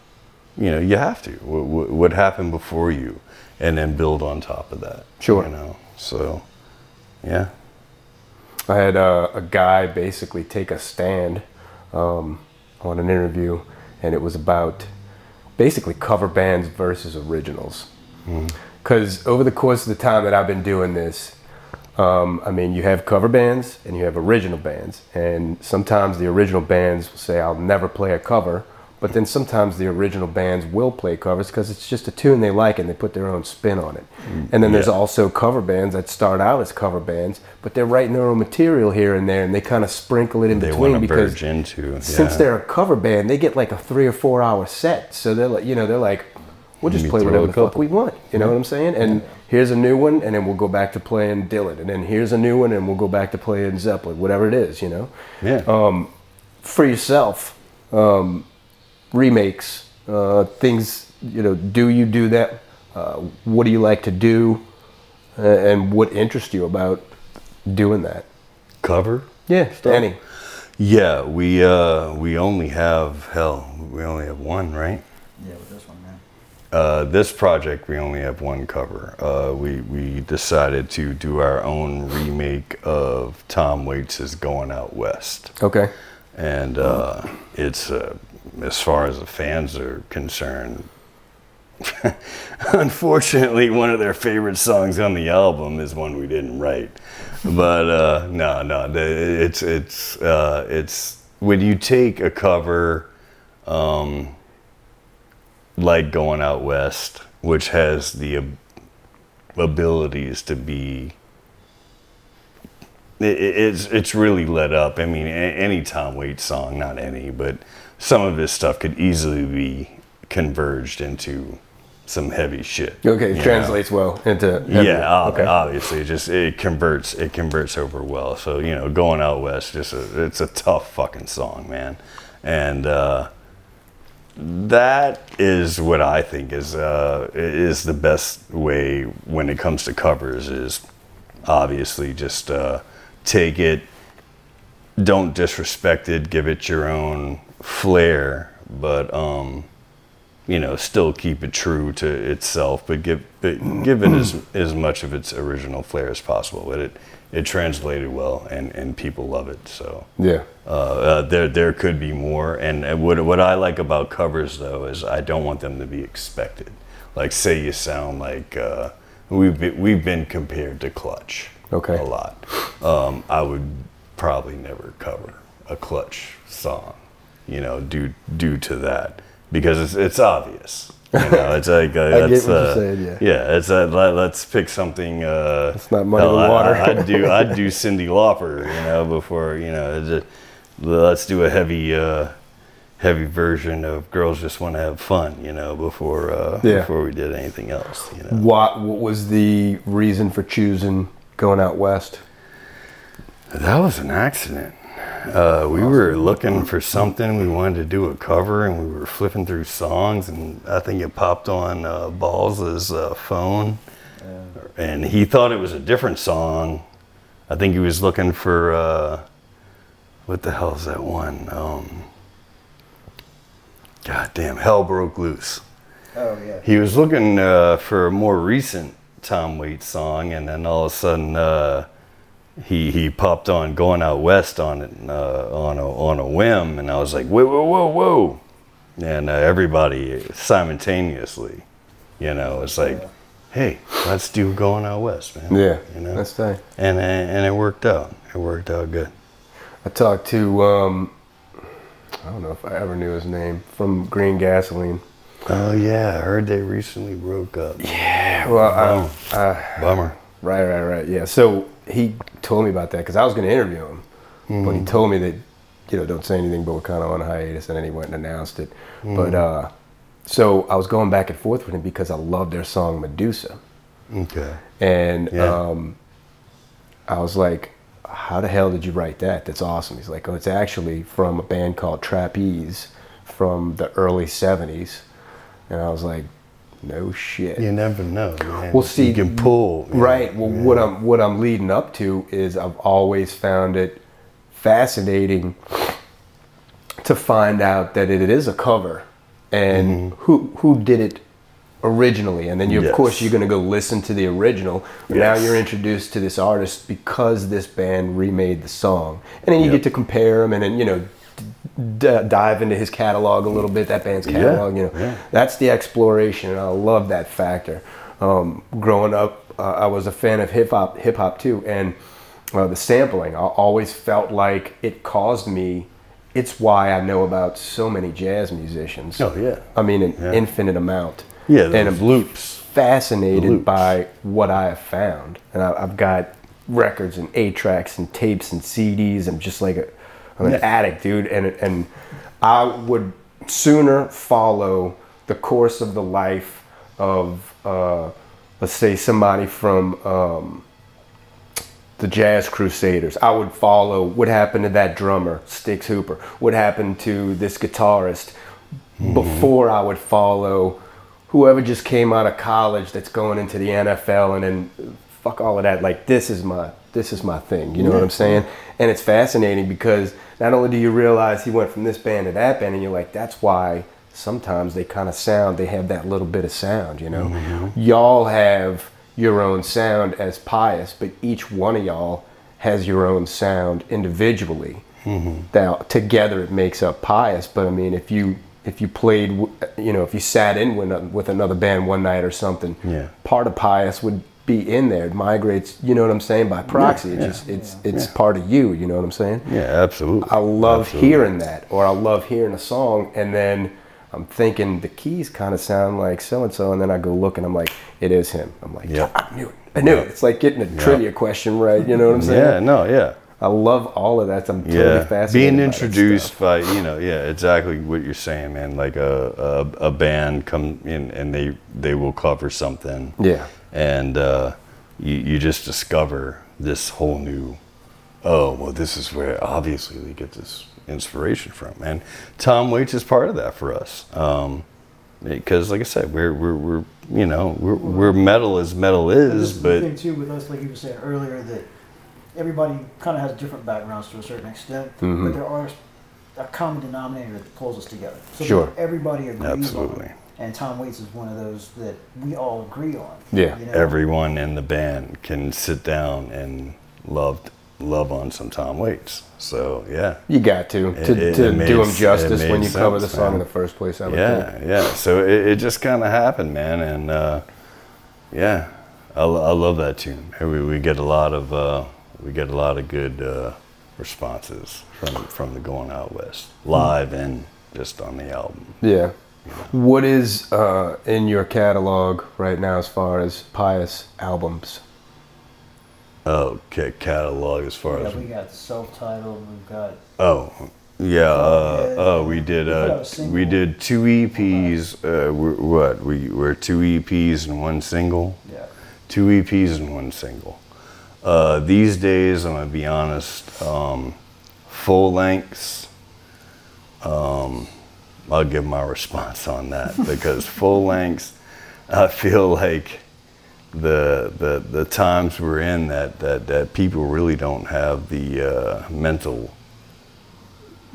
you know, you have to. What, what, what happened before you, and then build on top of that. Sure. You know, so, yeah. I had uh, a guy basically take a stand um, on an interview, and it was about basically cover bands versus originals. Because over the course of the time that I've been doing this, um, I mean, you have cover bands and you have original bands, and sometimes the original bands will say, "I'll never play a cover," but then sometimes the original bands will play covers because it's just a tune they like and they put their own spin on it. And then there's also cover bands that start out as cover bands, but they're writing their own material here and there, and they kind of sprinkle it in They between because into. since they're a cover band, they get like a three or four hour set. So they're like, you know, they're like, we'll just play whatever the fuck we want. You know what I'm saying? And here's a new one, and then we'll go back to playing Dylan. And then here's a new one, and we'll go back to playing Zeppelin, whatever it is, you know? yeah. um, For yourself, um, remakes, uh, things, you know, do you do that? Uh, what do you like to do? Uh, and what interests you about doing that? Cover. Yeah, any. Yeah, we uh, we only have hell. We only have one, right? Yeah, with this one, man. Uh, this project, we only have one cover. Uh, we we decided to do our own remake of Tom Waits' "Going Out West," Okay. and uh, it's uh, as far as the fans are concerned. Unfortunately, one of their favorite songs on the album is one we didn't write. But uh, no, no, it's it's uh, it's when you take a cover. Um, like going out west, which has the ab- abilities to be. It, it- it's it's really let up. I mean, any Tom Waits song, not any, but some of his stuff could easily be converged into some heavy shit. Okay, it know? translates well into. heavy. Yeah, ob- okay. obviously, it just it converts it converts over well. So you know, going out west, just a, it's a tough fucking song, man. And uh, that is what I think is uh, is the best way when it comes to covers is obviously just uh, take it, don't disrespect it, give it your own flair, but um, you know still keep it true to itself, but give but give it as as much of its original flair as possible. But it it translated well and and people love it so Yeah. uh, uh, there there could be more. And, and what what I like about covers though is I don't want them to be expected. Like say you sound like uh, we've been, we've been compared to Clutch. Okay. A lot. Um, I would probably never cover a Clutch song, you know, due due to that because it's it's obvious. You know, it's like uh, that's, uh, saying, yeah. Yeah, it's uh, let, let's pick something. Uh, It's not muddy hell, I- water. I, would do I'd do Cyndi Lauper, you know, before you know. a- let's do a heavy uh, heavy version of "Girls Just Want to Have Fun," you know, before uh, Yeah. before we did anything else. You know, What, what was the reason for choosing going out west? that was an accident. Uh, we were looking for something. We wanted to do a cover, and we were flipping through songs, and I think it popped on uh, Balls' uh, phone, and he thought it was a different song. I think he was looking for uh, what the hell is that one? Um, God damn, Hell Broke Luce. Oh yeah. He was looking uh, for a more recent Tom Waits song, and then all of a sudden uh, he he popped on "Going Out West" on it uh, on a on a whim, and I was like, "Whoa, whoa, whoa, whoa!" And uh, everybody simultaneously, you know, it's like, "Hey, let's do "Going Out West," man." Yeah, you know, that's tight. and and it worked out. It worked out good. I talked to, um, I don't know if I ever knew his name, from Green Gasoline. Oh yeah, I heard they recently broke up. Yeah, well, I, I, Bummer. Right, right, right. Yeah. So he told me about that because I was going to interview him, but he told me that, you know, don't say anything, but we're kind of on a hiatus, and then he went and announced it. But uh, so I was going back and forth with him because I love their song Medusa, Okay. and Yeah. um, I was like, "How the hell did you write that? That's awesome." He's like, "Oh, it's actually from a band called Trapeze from the early '70s," and I was like, "No shit." You never know, man. Well, see, you can pull. man. Right. Well, what I'm what I'm leading up to is I've always found it fascinating to find out that it is a cover and mm-hmm. who who did it originally, and then you, of course you're going to go listen to the original. But Now you're introduced to this artist because this band remade the song, and then you Yep. get to compare them and then you know. D- dive into his catalog a little bit, that band's Yeah, catalog, you know. yeah. That's the exploration, and I love that factor. Um, growing up, uh, I was a fan of hip hop, hip hop too, and uh, the sampling. I always felt like it caused me. It's why I know about so many jazz musicians. Oh, yeah. I mean, an Yeah. infinite amount. Yeah, and I'm loops. fascinated Loops. by what I have found, and I, I've got records and eight tracks and tapes and CDs. I'm just like a, I'm an addict, dude, and and I would sooner follow the course of the life of uh, let's say somebody from um, the Jazz Crusaders. I would follow what happened to that drummer, Stix Hooper. What happened to this guitarist before I would follow whoever just came out of college that's going into the NFL and then fuck all of that. Like this is my this is my thing. You know what I'm saying? And it's fascinating because not only do you realize he went from this band to that band, and you're like, that's why sometimes they kind of sound. They have that little bit of sound. You know, mm-hmm. y'all have your own sound as pious, but each one of y'all has your own sound individually. Mm-hmm. Now together it makes up pious. But I mean, if you if you played, you know, if you sat in with, with another band one night or something, Yeah. part of pious would be in there. It migrates. You know what I'm saying? By proxy, Yeah, it's yeah. just it's it's part of you. You know what I'm saying? Yeah, absolutely. I love Absolutely. hearing that, or I love hearing a song, and then I'm thinking the keys kind of sound like so and so, and then I go look and I'm like, it is him. I'm like, Yeah. Ah, I knew it. I knew it. It's like getting a trivia question right. You know what I'm saying? Yeah, no, yeah. I love all of that. I'm totally yeah, fascinated. being introduced by you know, yeah, exactly what you're saying, man. Like a a, a band come in and they they will cover something, Yeah. And uh, you you just discover this whole new oh well, this is where obviously we get this inspiration from, and Tom Waits is part of that for us. Um, because, like I said, we're we're, we're you know we're, we're metal as metal And is, but is the but thing too with us, like you were saying earlier, that everybody kind of has different backgrounds to a certain extent, Mm-hmm. but there are a common denominator that pulls us together. So Sure. that everybody agrees Absolutely. on. And Tom Waits is one of those that we all agree on. Yeah. you know? everyone in the band can sit down and love love on some Tom Waits. So yeah, You got to It- to, it- to it do them s- justice when made you cover the song man. in the first place. I would yeah, think. yeah. So it, it just kind of happened, man, and uh, yeah, I, I love that tune. We, we get a lot of uh, we get a lot of good uh, responses from from the Going Out West live and just on the album. Yeah. What is uh, in your catalog right now as far as pious albums? Okay, catalog as far Yeah, as we got self-titled. We've got Oh, yeah. Uh, oh, we did. We put out a Uh, we did two EPs. Uh, we're, what? We were two EPs and one single. yeah. Two EPs and one single. Uh, these days, I'm gonna be honest. Um, full lengths. Um, I'll give my response on that because full lengths. I feel like the the the times we're in that that that people really don't have the uh, mental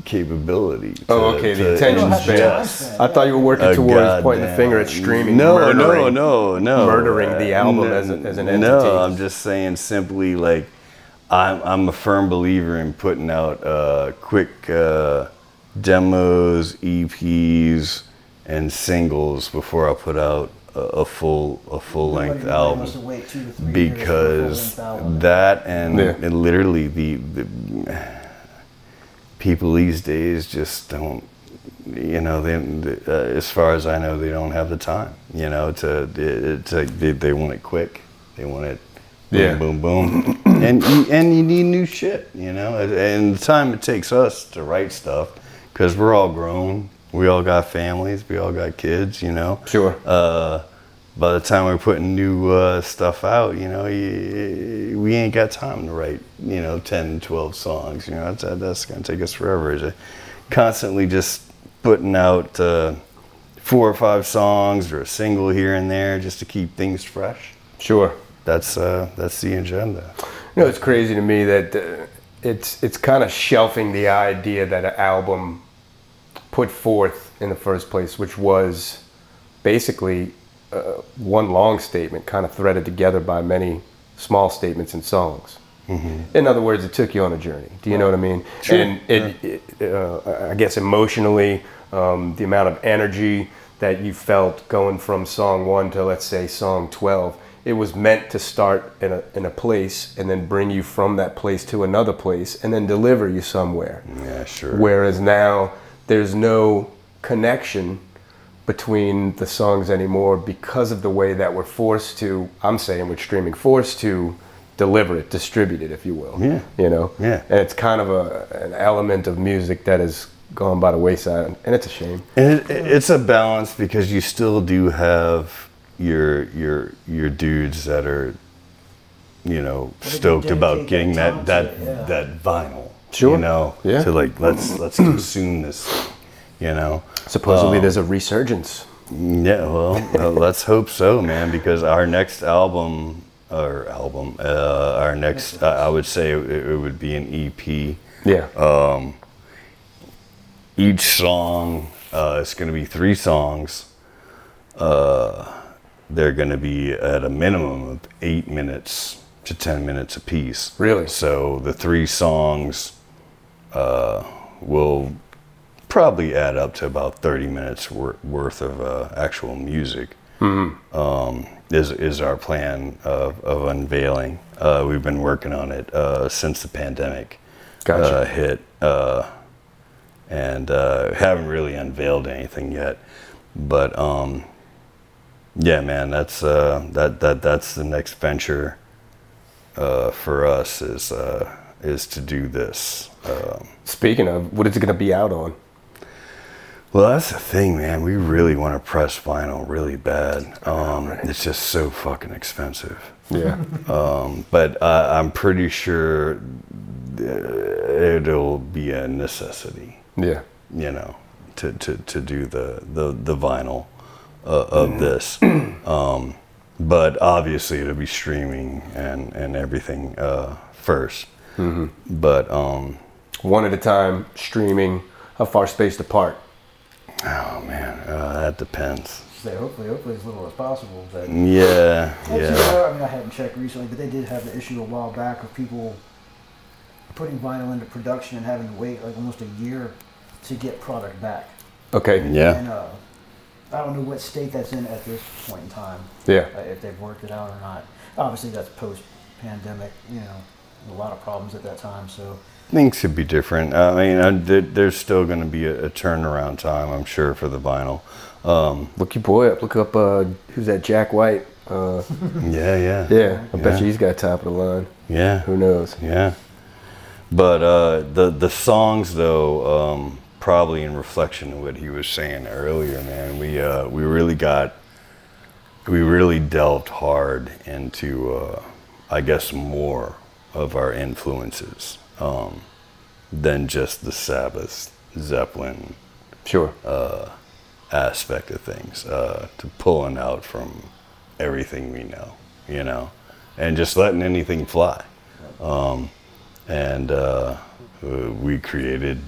capability. Oh, okay, the to attention They don't have the span. time I thought you were working a towards pointing the finger at streaming. No, murdering. no, no, no. murdering the album Uh, as a- as an entity. No, I'm just saying simply like I'm I'm a firm believer in putting out uh, quick uh, demos, EPs, and singles before I put out a, a full a full length album to wait two to three years for a because full-length album. that and, Yeah. and literally the, the people these days just don't you know they uh, as far as i know they don't have the time you know to it's like they, they want it quick. They want it boom Yeah. boom boom. And you, and you need new shit you know? And- and the time it takes us to write stuff because we're all grown. We all got families. We all got kids you know? Sure. uh, by the time we're putting new uh, stuff out, you know, you, we ain't got time to write, you know, 10, 12 songs. You know, that's, that's going to take us forever. Is it constantly just putting out uh, four or five songs or a single here and there just to keep things fresh? Sure. That's uh, that's the agenda. You know, it's crazy to me that uh, it's it's kind of shelving the idea that an album put forth in the first place, which was basically uh, one long statement, kind of threaded together by many small statements and songs. In other words, it took you on a journey. Do you know what I mean? And it, it uh, I guess emotionally, um, the amount of energy that you felt going from song one to let's say song twelve, it was meant to start in a in a place and then bring you from that place to another place and then deliver you somewhere. Yeah, sure. Whereas now there's no connection between the songs anymore because of the way that we're forced to, I'm saying with streaming, forced to deliver it, distribute it, if you will. Yeah. You know? Yeah. And it's kind of a, an element of music that has gone by the wayside, and it's a shame. And it, it's a balance because you still do have your your your dudes that are, you know, they stoked about getting that time that yeah. that vinyl. Sure. You know, Yeah. to like let's let's consume this. You know. Supposedly there's a resurgence. Yeah. Well, uh, let's hope so, man. Because our next album, or album, uh, our next, uh, I would say it, it would be an EP Yeah. each song uh, it's going to be three songs uh, they're going to be at a minimum of eight minutes to ten minutes apiece Really? so the three songs uh, will probably add up to about 30 minutes wor- worth of uh, actual music um, is, is our plan of, of unveiling uh, we've been working on it uh, since the pandemic Gotcha. uh, hit uh, and uh, haven't really unveiled anything yet. But um, yeah, man, that's uh, that that that's the next venture uh, for us is uh, is to do this. Um, Speaking of, what is it going to be out on? Well, that's the thing, man. We really want to press vinyl really bad. Um, It's just so fucking expensive. Yeah. Um, but uh, I'm pretty sure it'll be a necessity, Yeah. you know, to, to, to do the, the, the vinyl uh, of this. Um, but obviously it'll be streaming and, and everything uh, 1st But um, One at a time, streaming. How far spaced apart? Oh man, uh, that depends. Say hopefully, hopefully as little as possible. But Yeah, Actually, yeah. well, I mean, I haven't checked recently, but they did have the issue a while back of people putting vinyl into production and having to wait like almost a year to get product back. Okay. Yeah. And uh, I don't know what state that's in at this point in time, Yeah. uh, if they've worked it out or not. Obviously, that's post-pandemic. You know, a lot of problems at that time. So Things could be different. I mean, there, there's still going to be a, a turnaround time, I'm sure, for the vinyl. Um, Look your boy up. Look up. Uh, who's that? Jack White. Uh, yeah, yeah, yeah. I bet you he's got top of the line. yeah, Who knows? yeah. But uh, the the songs, though, um, probably in reflection of what he was saying earlier, man, we uh, we really got we really delved hard into, uh, I guess, more of our influences um, than just the Sabbath, Zeppelin, Sure. aspect of things uh, to pulling out from everything we know, you know, and just letting anything fly. Um, and uh, uh, we created,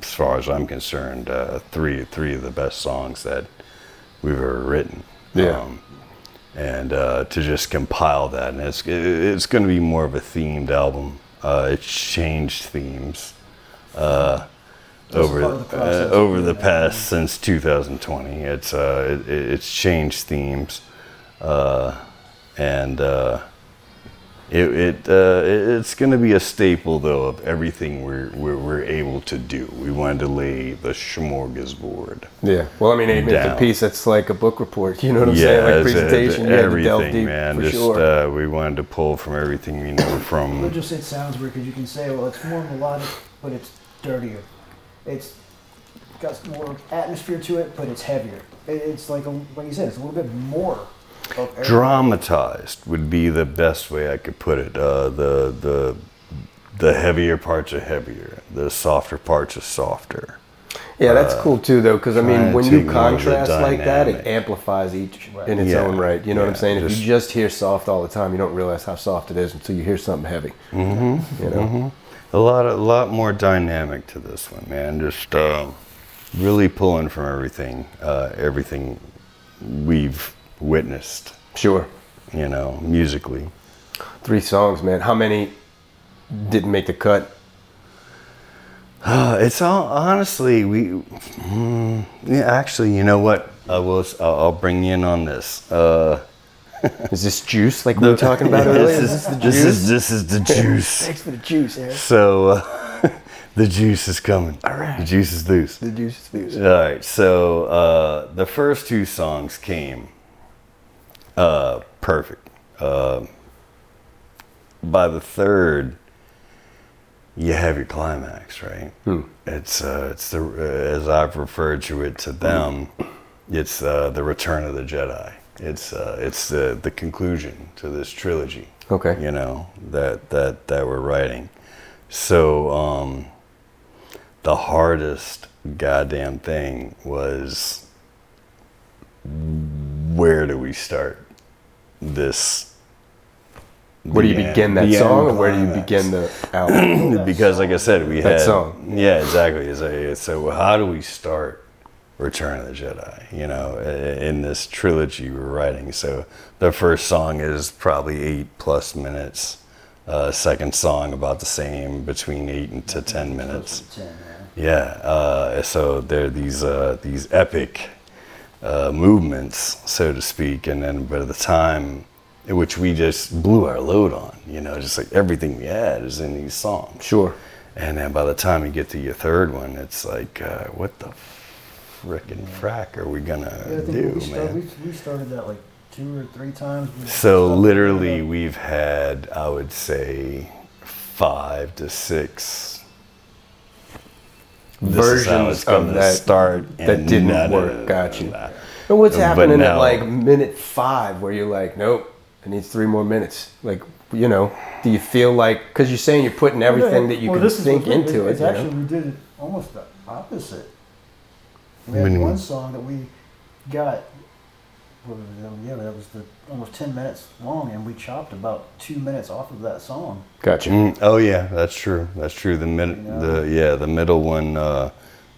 as far as I'm concerned, uh, three three of the best songs that we've ever written. Yeah. Um, and uh, to just compile that, and it's it's going to be more of a themed album. Uh, it's changed themes uh, over the uh, over the past since 2020. It's uh, it, it's changed themes, uh, and uh, it it, uh, it's going to be a staple though of everything we're, we're we're able to do. We wanted to lay the smorgasbord. Yeah. Well, I mean, eight minutes a piece. That's like a book report. You know what I'm saying? Like it's- it's presentation. You had to delve everything, deep man. for Just sure. uh, we wanted to pull from everything we know But from. just it sounds weird because you can say, well, it's more melodic, but it's dirtier. It's got more atmosphere to it, but it's heavier. It's like a, like you said, it's a little bit more. Of dramatized would be the best way I could put it. Uh, the the the heavier parts are heavier. The softer parts are softer. yeah, that's cool too, though, because I mean, when you more of the contrast like that, it amplifies each Right. in its Yeah. own right. You know what I'm Yeah, saying? If you just hear soft all the time, you don't realize how soft it is until you hear something heavy. Mm-hmm. You know? A lot a lot more dynamic to this one, man. Just um, really pulling from everything, uh, everything we've witnessed. Sure. You know, musically. Three songs, man. How many didn't make the cut? Uh, it's all honestly we. Mm, yeah, actually, you know what? I will. I'll, I'll bring you in on this. Uh, Is this juice like we were talking about earlier? This is, this is this is the juice. Thanks for the juice, Eric. So uh, the juice is coming. All right. The juice is loose. The juice is loose. All right. So uh, the first two songs came uh, perfect. Uh, by the third, you have your climax, right? It's uh, it's the uh, as I've referred to it to them, it's uh, the return of the Jedi. It's uh, it's the the conclusion to this trilogy. Okay. You know that that that we're writing. So um, the hardest goddamn thing was where do we start this? Where do you end- begin that song, or where do you begin the album? because like I said, we That had song. Yeah, exactly. It's a, so how do we start Return of the Jedi? You know, in this trilogy we're writing. So the first song is probably eight plus minutes. Uh, second song about the same, between eight and to ten minutes. Ten, yeah. Yeah. Uh, so there are these uh, these epic uh, movements, so to speak, and then but by the time in which we just blew our load on, you know, just like everything we had is in these songs. Sure. And then by the time you get to your third one, it's like, uh, what the frickin' frack are we gonna Yeah, do, we, start, man? we, we started that like two or three times. So literally, we've had, I would say, five to six this is how Versions of that start that didn't nah, nah, work. nah, Got you. nah, nah. And what's But happening at like minute five where you're like, nope, it needs three more minutes? Like, you know, do you feel like because you're saying you're putting everything that you Well, can think what's into it? It's you know? actually we did it almost the opposite. We had one song that we got. What was it? Yeah, that was the almost ten minutes long, and we chopped about two minutes off of that song. Gotcha. Mm, oh yeah, that's true. That's true. The mid, You know? the yeah, the middle one, uh,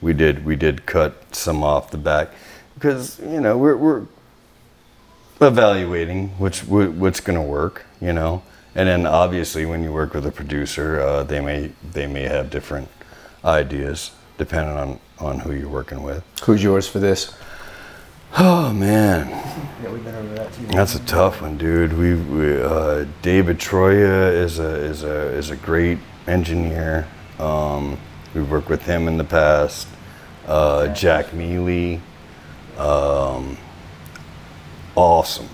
we did we did cut some off the back because you know we're we're evaluating which what's going to work, you know, and then obviously when you work with a producer, uh, they may they may have different ideas depending on on who you're working with. Who's yours for this? Oh man, Yeah, we've been over that too. that's a tough one, dude. We, we uh, David Troya is a is a is a great engineer. Um, we've worked with him in the past. Uh, Jack Mealy, um, awesome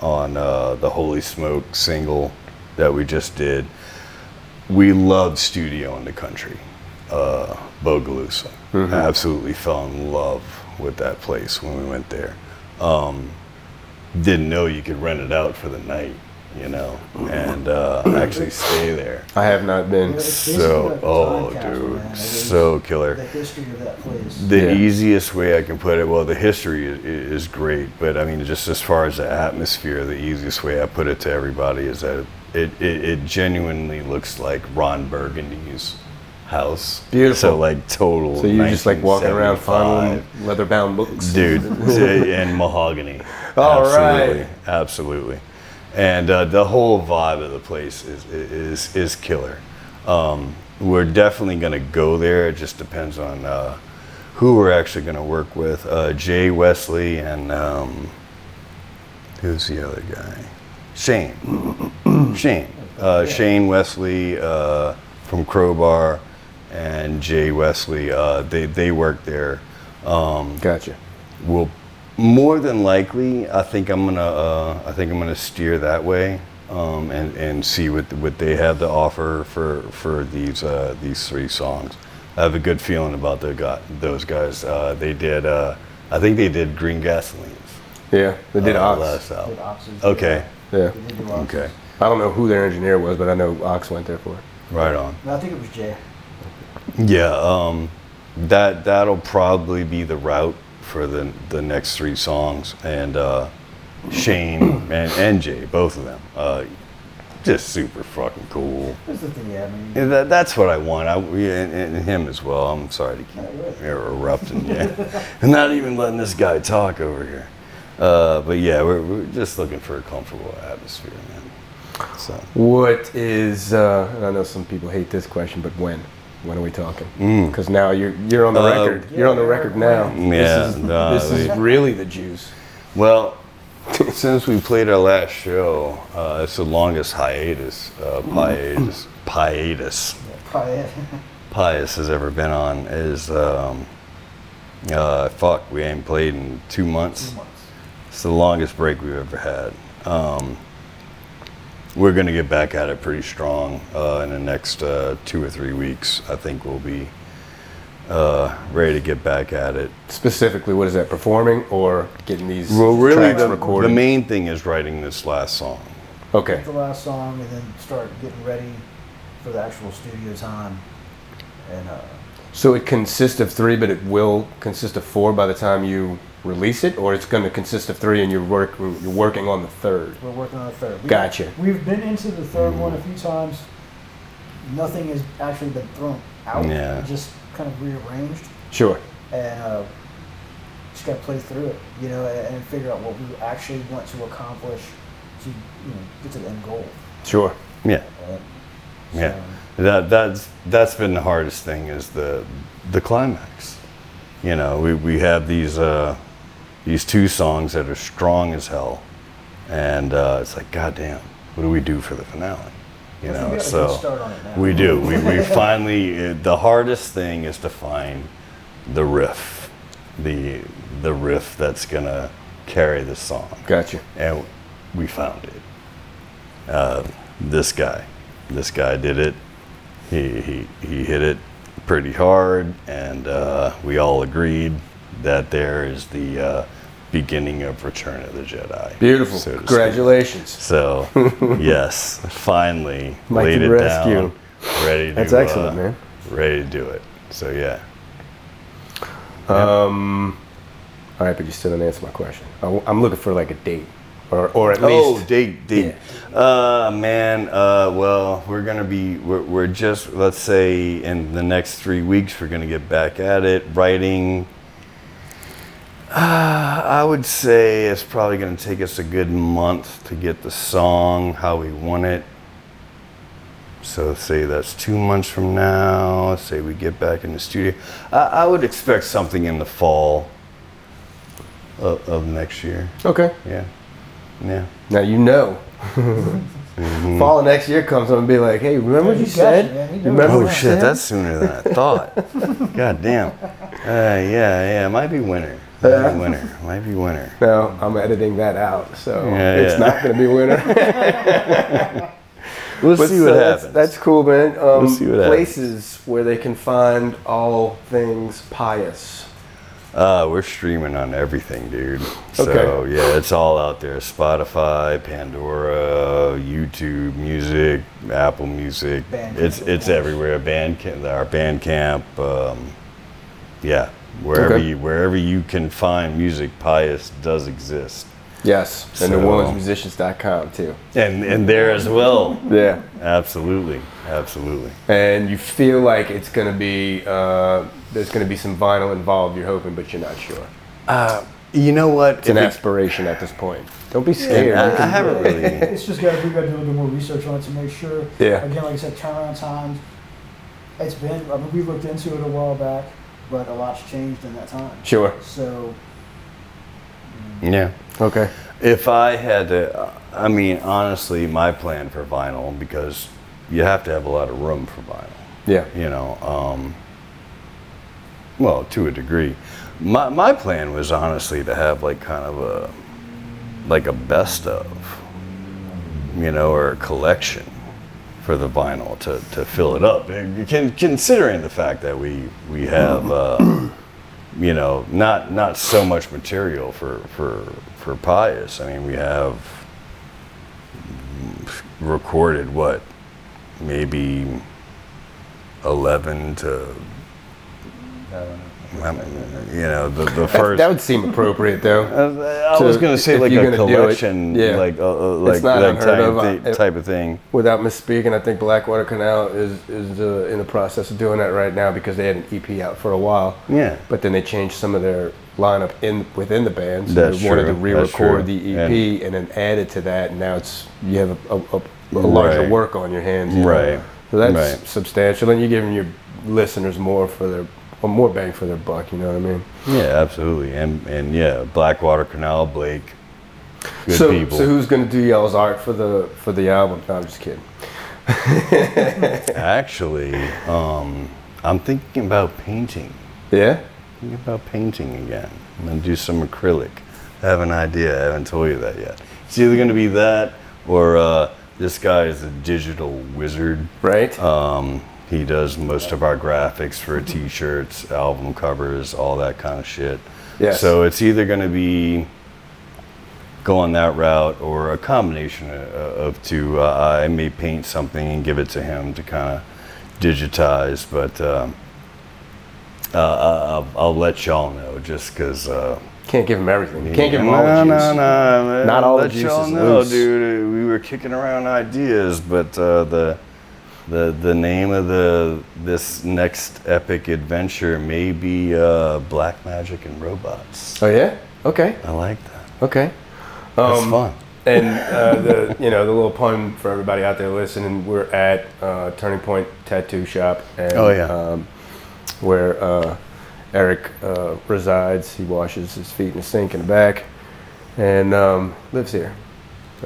on uh, the Holy Smoke single that we just did. We love studio in the country. Uh, Bogalusa. Absolutely fell in love with that place when we went there. Um, didn't know you could rent it out for the night, you know, and uh, actually stay there. I have not been. Yeah, it's basically So, like a time oh, dude, man. It is so killer. The history of that place. The Yeah. easiest way I can put it, well, the history is, is great, but I mean, just as far as the atmosphere, the easiest way I put it to everybody is that it, it, it genuinely looks like Ron Burgundy's house. Beautiful. So, like, total. So you're just like walking around finding 1975. leather-bound books, dude and mahogany. All absolutely right. absolutely and uh, the whole vibe of the place is is is killer. Um, we're definitely going to go there. It just depends on uh, who we're actually going to work with. Uh, jay wesley and um, who's the other guy? Shane. Shane. Uh, shane wesley uh, from crowbar and jay wesley uh, they, they work there um, Gotcha. will more than likely I think I'm gonna uh, I think I'm gonna steer that way um, and and see what what they have to offer for for these uh, these three songs. I have a good feeling about the guy, those guys. Uh, they did uh, I think they did Green Gasolines. Yeah, they did uh, Ox. last Did album. Ox's, Okay, Yeah. They did okay, I don't know who their engineer was, but I know Ox went there for it. right on. No, I think it was Jay. Yeah, um, that that'll probably be the route for the the next three songs, and uh, Shane and, and Jay, both of them, uh, just super fucking cool. That's the thing, yeah. I mean, Yeah, that, that's what I want. I, yeah, and, and him as well. I'm sorry to keep interrupting you, and not even letting this guy talk over here. Uh, but yeah, we're, we're just looking for a comfortable atmosphere, man. So. What is? Uh, and I know some people hate this question, but when? When are we talking? Mm. Because now you're you're on the Uh, record. You're on the record now. Yeah, This is, no, this is really the juice. Well, since we played our last show, uh, it's the longest hiatus, uh, hiatus, hiatus, Pious has ever been on. Is um, uh, fuck, we ain't played in two months. two months. It's the longest break we've ever had. Um, we're gonna get back at it pretty strong uh, in the next uh, two or three weeks. I think we'll be uh, ready to get back at it. Specifically, what is that? Performing or getting these Well, really, tracks the, recorded? the main thing is writing this last song. okay. the last song and then start getting ready for the actual studio time. And uh, So it consists of three, but it will consist of four by the time you release it, or it's going to consist of three and you're work you're working on the third. we're working on the third. We- Gotcha. We've been into the third one a few times. Nothing has actually been thrown out. Yeah. Just kind of rearranged. Sure. and uh, just got to play through it, you know, and, and figure out what we actually want to accomplish to, you know, get to the end goal. Sure. Yeah, Right? yeah. That that's that's been the hardest thing is the the climax. You know, we, we have these uh, these two songs that are strong as hell, and uh, it's like, goddamn, what do we do for the finale? You I we know, so good start on it now. we do. We, we finally uh, the hardest thing is to find the riff, the the riff that's gonna carry the song. Gotcha. and we found it. Uh, this guy, this guy did it. He he he hit it pretty hard, and uh, we all agreed that there is the uh, beginning of Return of the Jedi. Beautiful. so to speak. Congratulations. So, yes, finally Mike laid it rescue. down, ready to. Do it. That's excellent, uh, man. Ready to do it. So yeah. Um, all right, but you still didn't answer my question. I, am looking for like a date, or or at least. Oh, least. date, date. Uh, man. Uh, well, we're gonna be. We're, we're just. Let's say in the next three weeks, we're gonna get back at it, writing. Uh, I would say it's probably gonna take us a good month to get the song how we want it. So say that's two months from now. Say we get back in the studio. I, I would expect something in the fall of, of next year. Okay. Yeah. Yeah. Now you know. Mm-hmm. Fall of next year comes up and be like, hey, remember what you you said? you. You You remember Oh shit, that's sooner than I thought. God damn. Uh, yeah, yeah, it might be winter. Might Yeah. be winter. Might be winter. No, I'm editing that out, so Yeah, it's yeah. not going to be winter. We'll But see what that's, happens. That's cool, man. Um, see what happens. places where they can find all things pious. Uh, we're streaming on everything, dude. So Okay. yeah, it's all out there. Spotify, Pandora, YouTube Music, Apple Music. Bandcamp, it's it's everywhere. Bandcamp, our Bandcamp. Um, yeah, wherever Okay. you wherever you can find music, Pious does exist. Yes, and So- NewOrleansMusicians.com too. And and there as well. Yeah, Absolutely, absolutely. and you feel like it's going to be uh, there's going to be some vinyl involved. You're hoping, but you're not sure. You know what? It's an aspiration at this point. Don't be scared. I, I haven't really. It's just got we got to do a little bit more research on it to make sure. Yeah. Again, like I said, turnaround times. It's been. I mean, we looked into it a while back, but a lot's changed in that time. Sure. So Yeah. Okay. If I had to, I mean, honestly, my plan for vinyl because you have to have a lot of room for vinyl. Yeah. You know, um, well, to a degree. My my plan was honestly to have like kind of a like a best of, you know, or a collection for the vinyl to, to fill it up. Con- considering the fact that we we have, uh, you know, not not so much material for for for Pious. I mean, we have recorded what maybe 11 to um, you know the, the That, first that would seem appropriate, though. uh, I to- was going to say like a gonna do it, collection, yeah. like uh, uh, like not that type of. of, I- thi- type of thing. Without misspeaking, I think Blackwater Canal is is uh, in the process of doing that right now because they had an EP out for a while. Yeah. But then they changed some of their lineup in within the band. So That's they wanted true. to re-record That's the true. EP and, then add it to that. And now it's you have a, a, a, a larger Right. work on your hands. you know? Right. So that's Right. substantial, and you're giving your listeners more for their or more bang for their buck. You know what I mean? Yeah, absolutely. And and yeah, Blackwater Canal, Blake, good so, people. so who's gonna do y'all's art for the for the album? No, I'm just kidding. Actually, um, I'm thinking about painting. Yeah. Thinking about painting again. I'm gonna do some acrylic. I have an idea. I haven't told you that yet. It's either gonna be that or uh, this guy is a digital wizard. Right. Um, he does most of our graphics for t-shirts, album covers, all that kind of shit. Yes. So it's either going to be going that route or a combination of, two. Uh, I may paint something and give it to him to kind of digitize, but um, uh, I'll, I'll let y'all know just because. Uh, Can't give him everything. You can't give them all no, the no, juice. no, man. Not all the Let juice is know, loose. dude. We were kicking around ideas, but uh, the the the name of the this next epic adventure may be uh, Black Magic and Robots. Oh yeah. Okay. I like that. Okay. That's Um, fun. And uh, the you know the little pun for everybody out there listening, we're at uh, Turning Point Tattoo Shop, and Oh, yeah. um, where uh, Eric uh, resides. He washes his feet in the sink in the back, and um, lives here.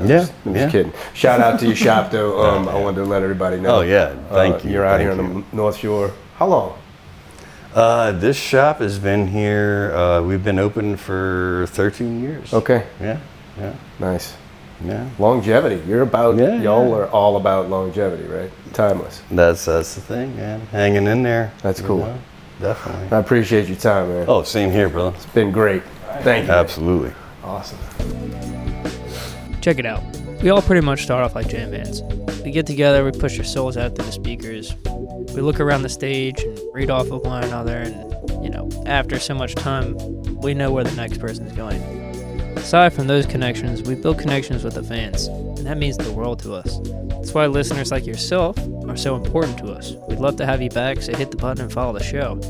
I'm Yeah, just, I'm yeah. just kidding. Shout out to your shop though. Um, I wanted to let everybody know. Oh, yeah. Thank Uh, you. You're out Thank here on the North Shore. How long? Uh, this shop has been here. Uh, we've been open for 13 years. Okay. Yeah, yeah, Nice. yeah. Longevity. You're about. Yeah, y'all yeah. are all about longevity, right? Timeless. That's that's the thing, man. Hanging in there. That's cool. know? Definitely. I appreciate your time, man. Oh, same here, brother. It's been great. Thank you. Absolutely. Awesome. Check it out. We all pretty much start off like jam bands. We get together, we push our souls out through the speakers, we look around the stage and read off of one another, and, you know, after so much time, we know where the next person's going. Aside from those connections, we build connections with the fans, and that means the world to us. That's why listeners like yourself are so important to us. We'd love to have you back, so hit the button and follow the show.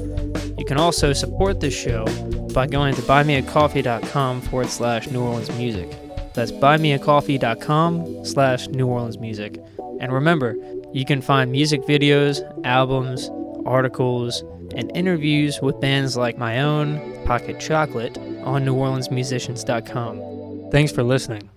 You can also support this show by going to buymeacoffee.com forward slash New Orleans Music. That's buymeacoffee.com slash New Orleans Music. And remember, you can find music videos, albums, articles, and interviews with bands like my own, Pocket Chocolate, on NewOrleansMusicians.com. Thanks for listening.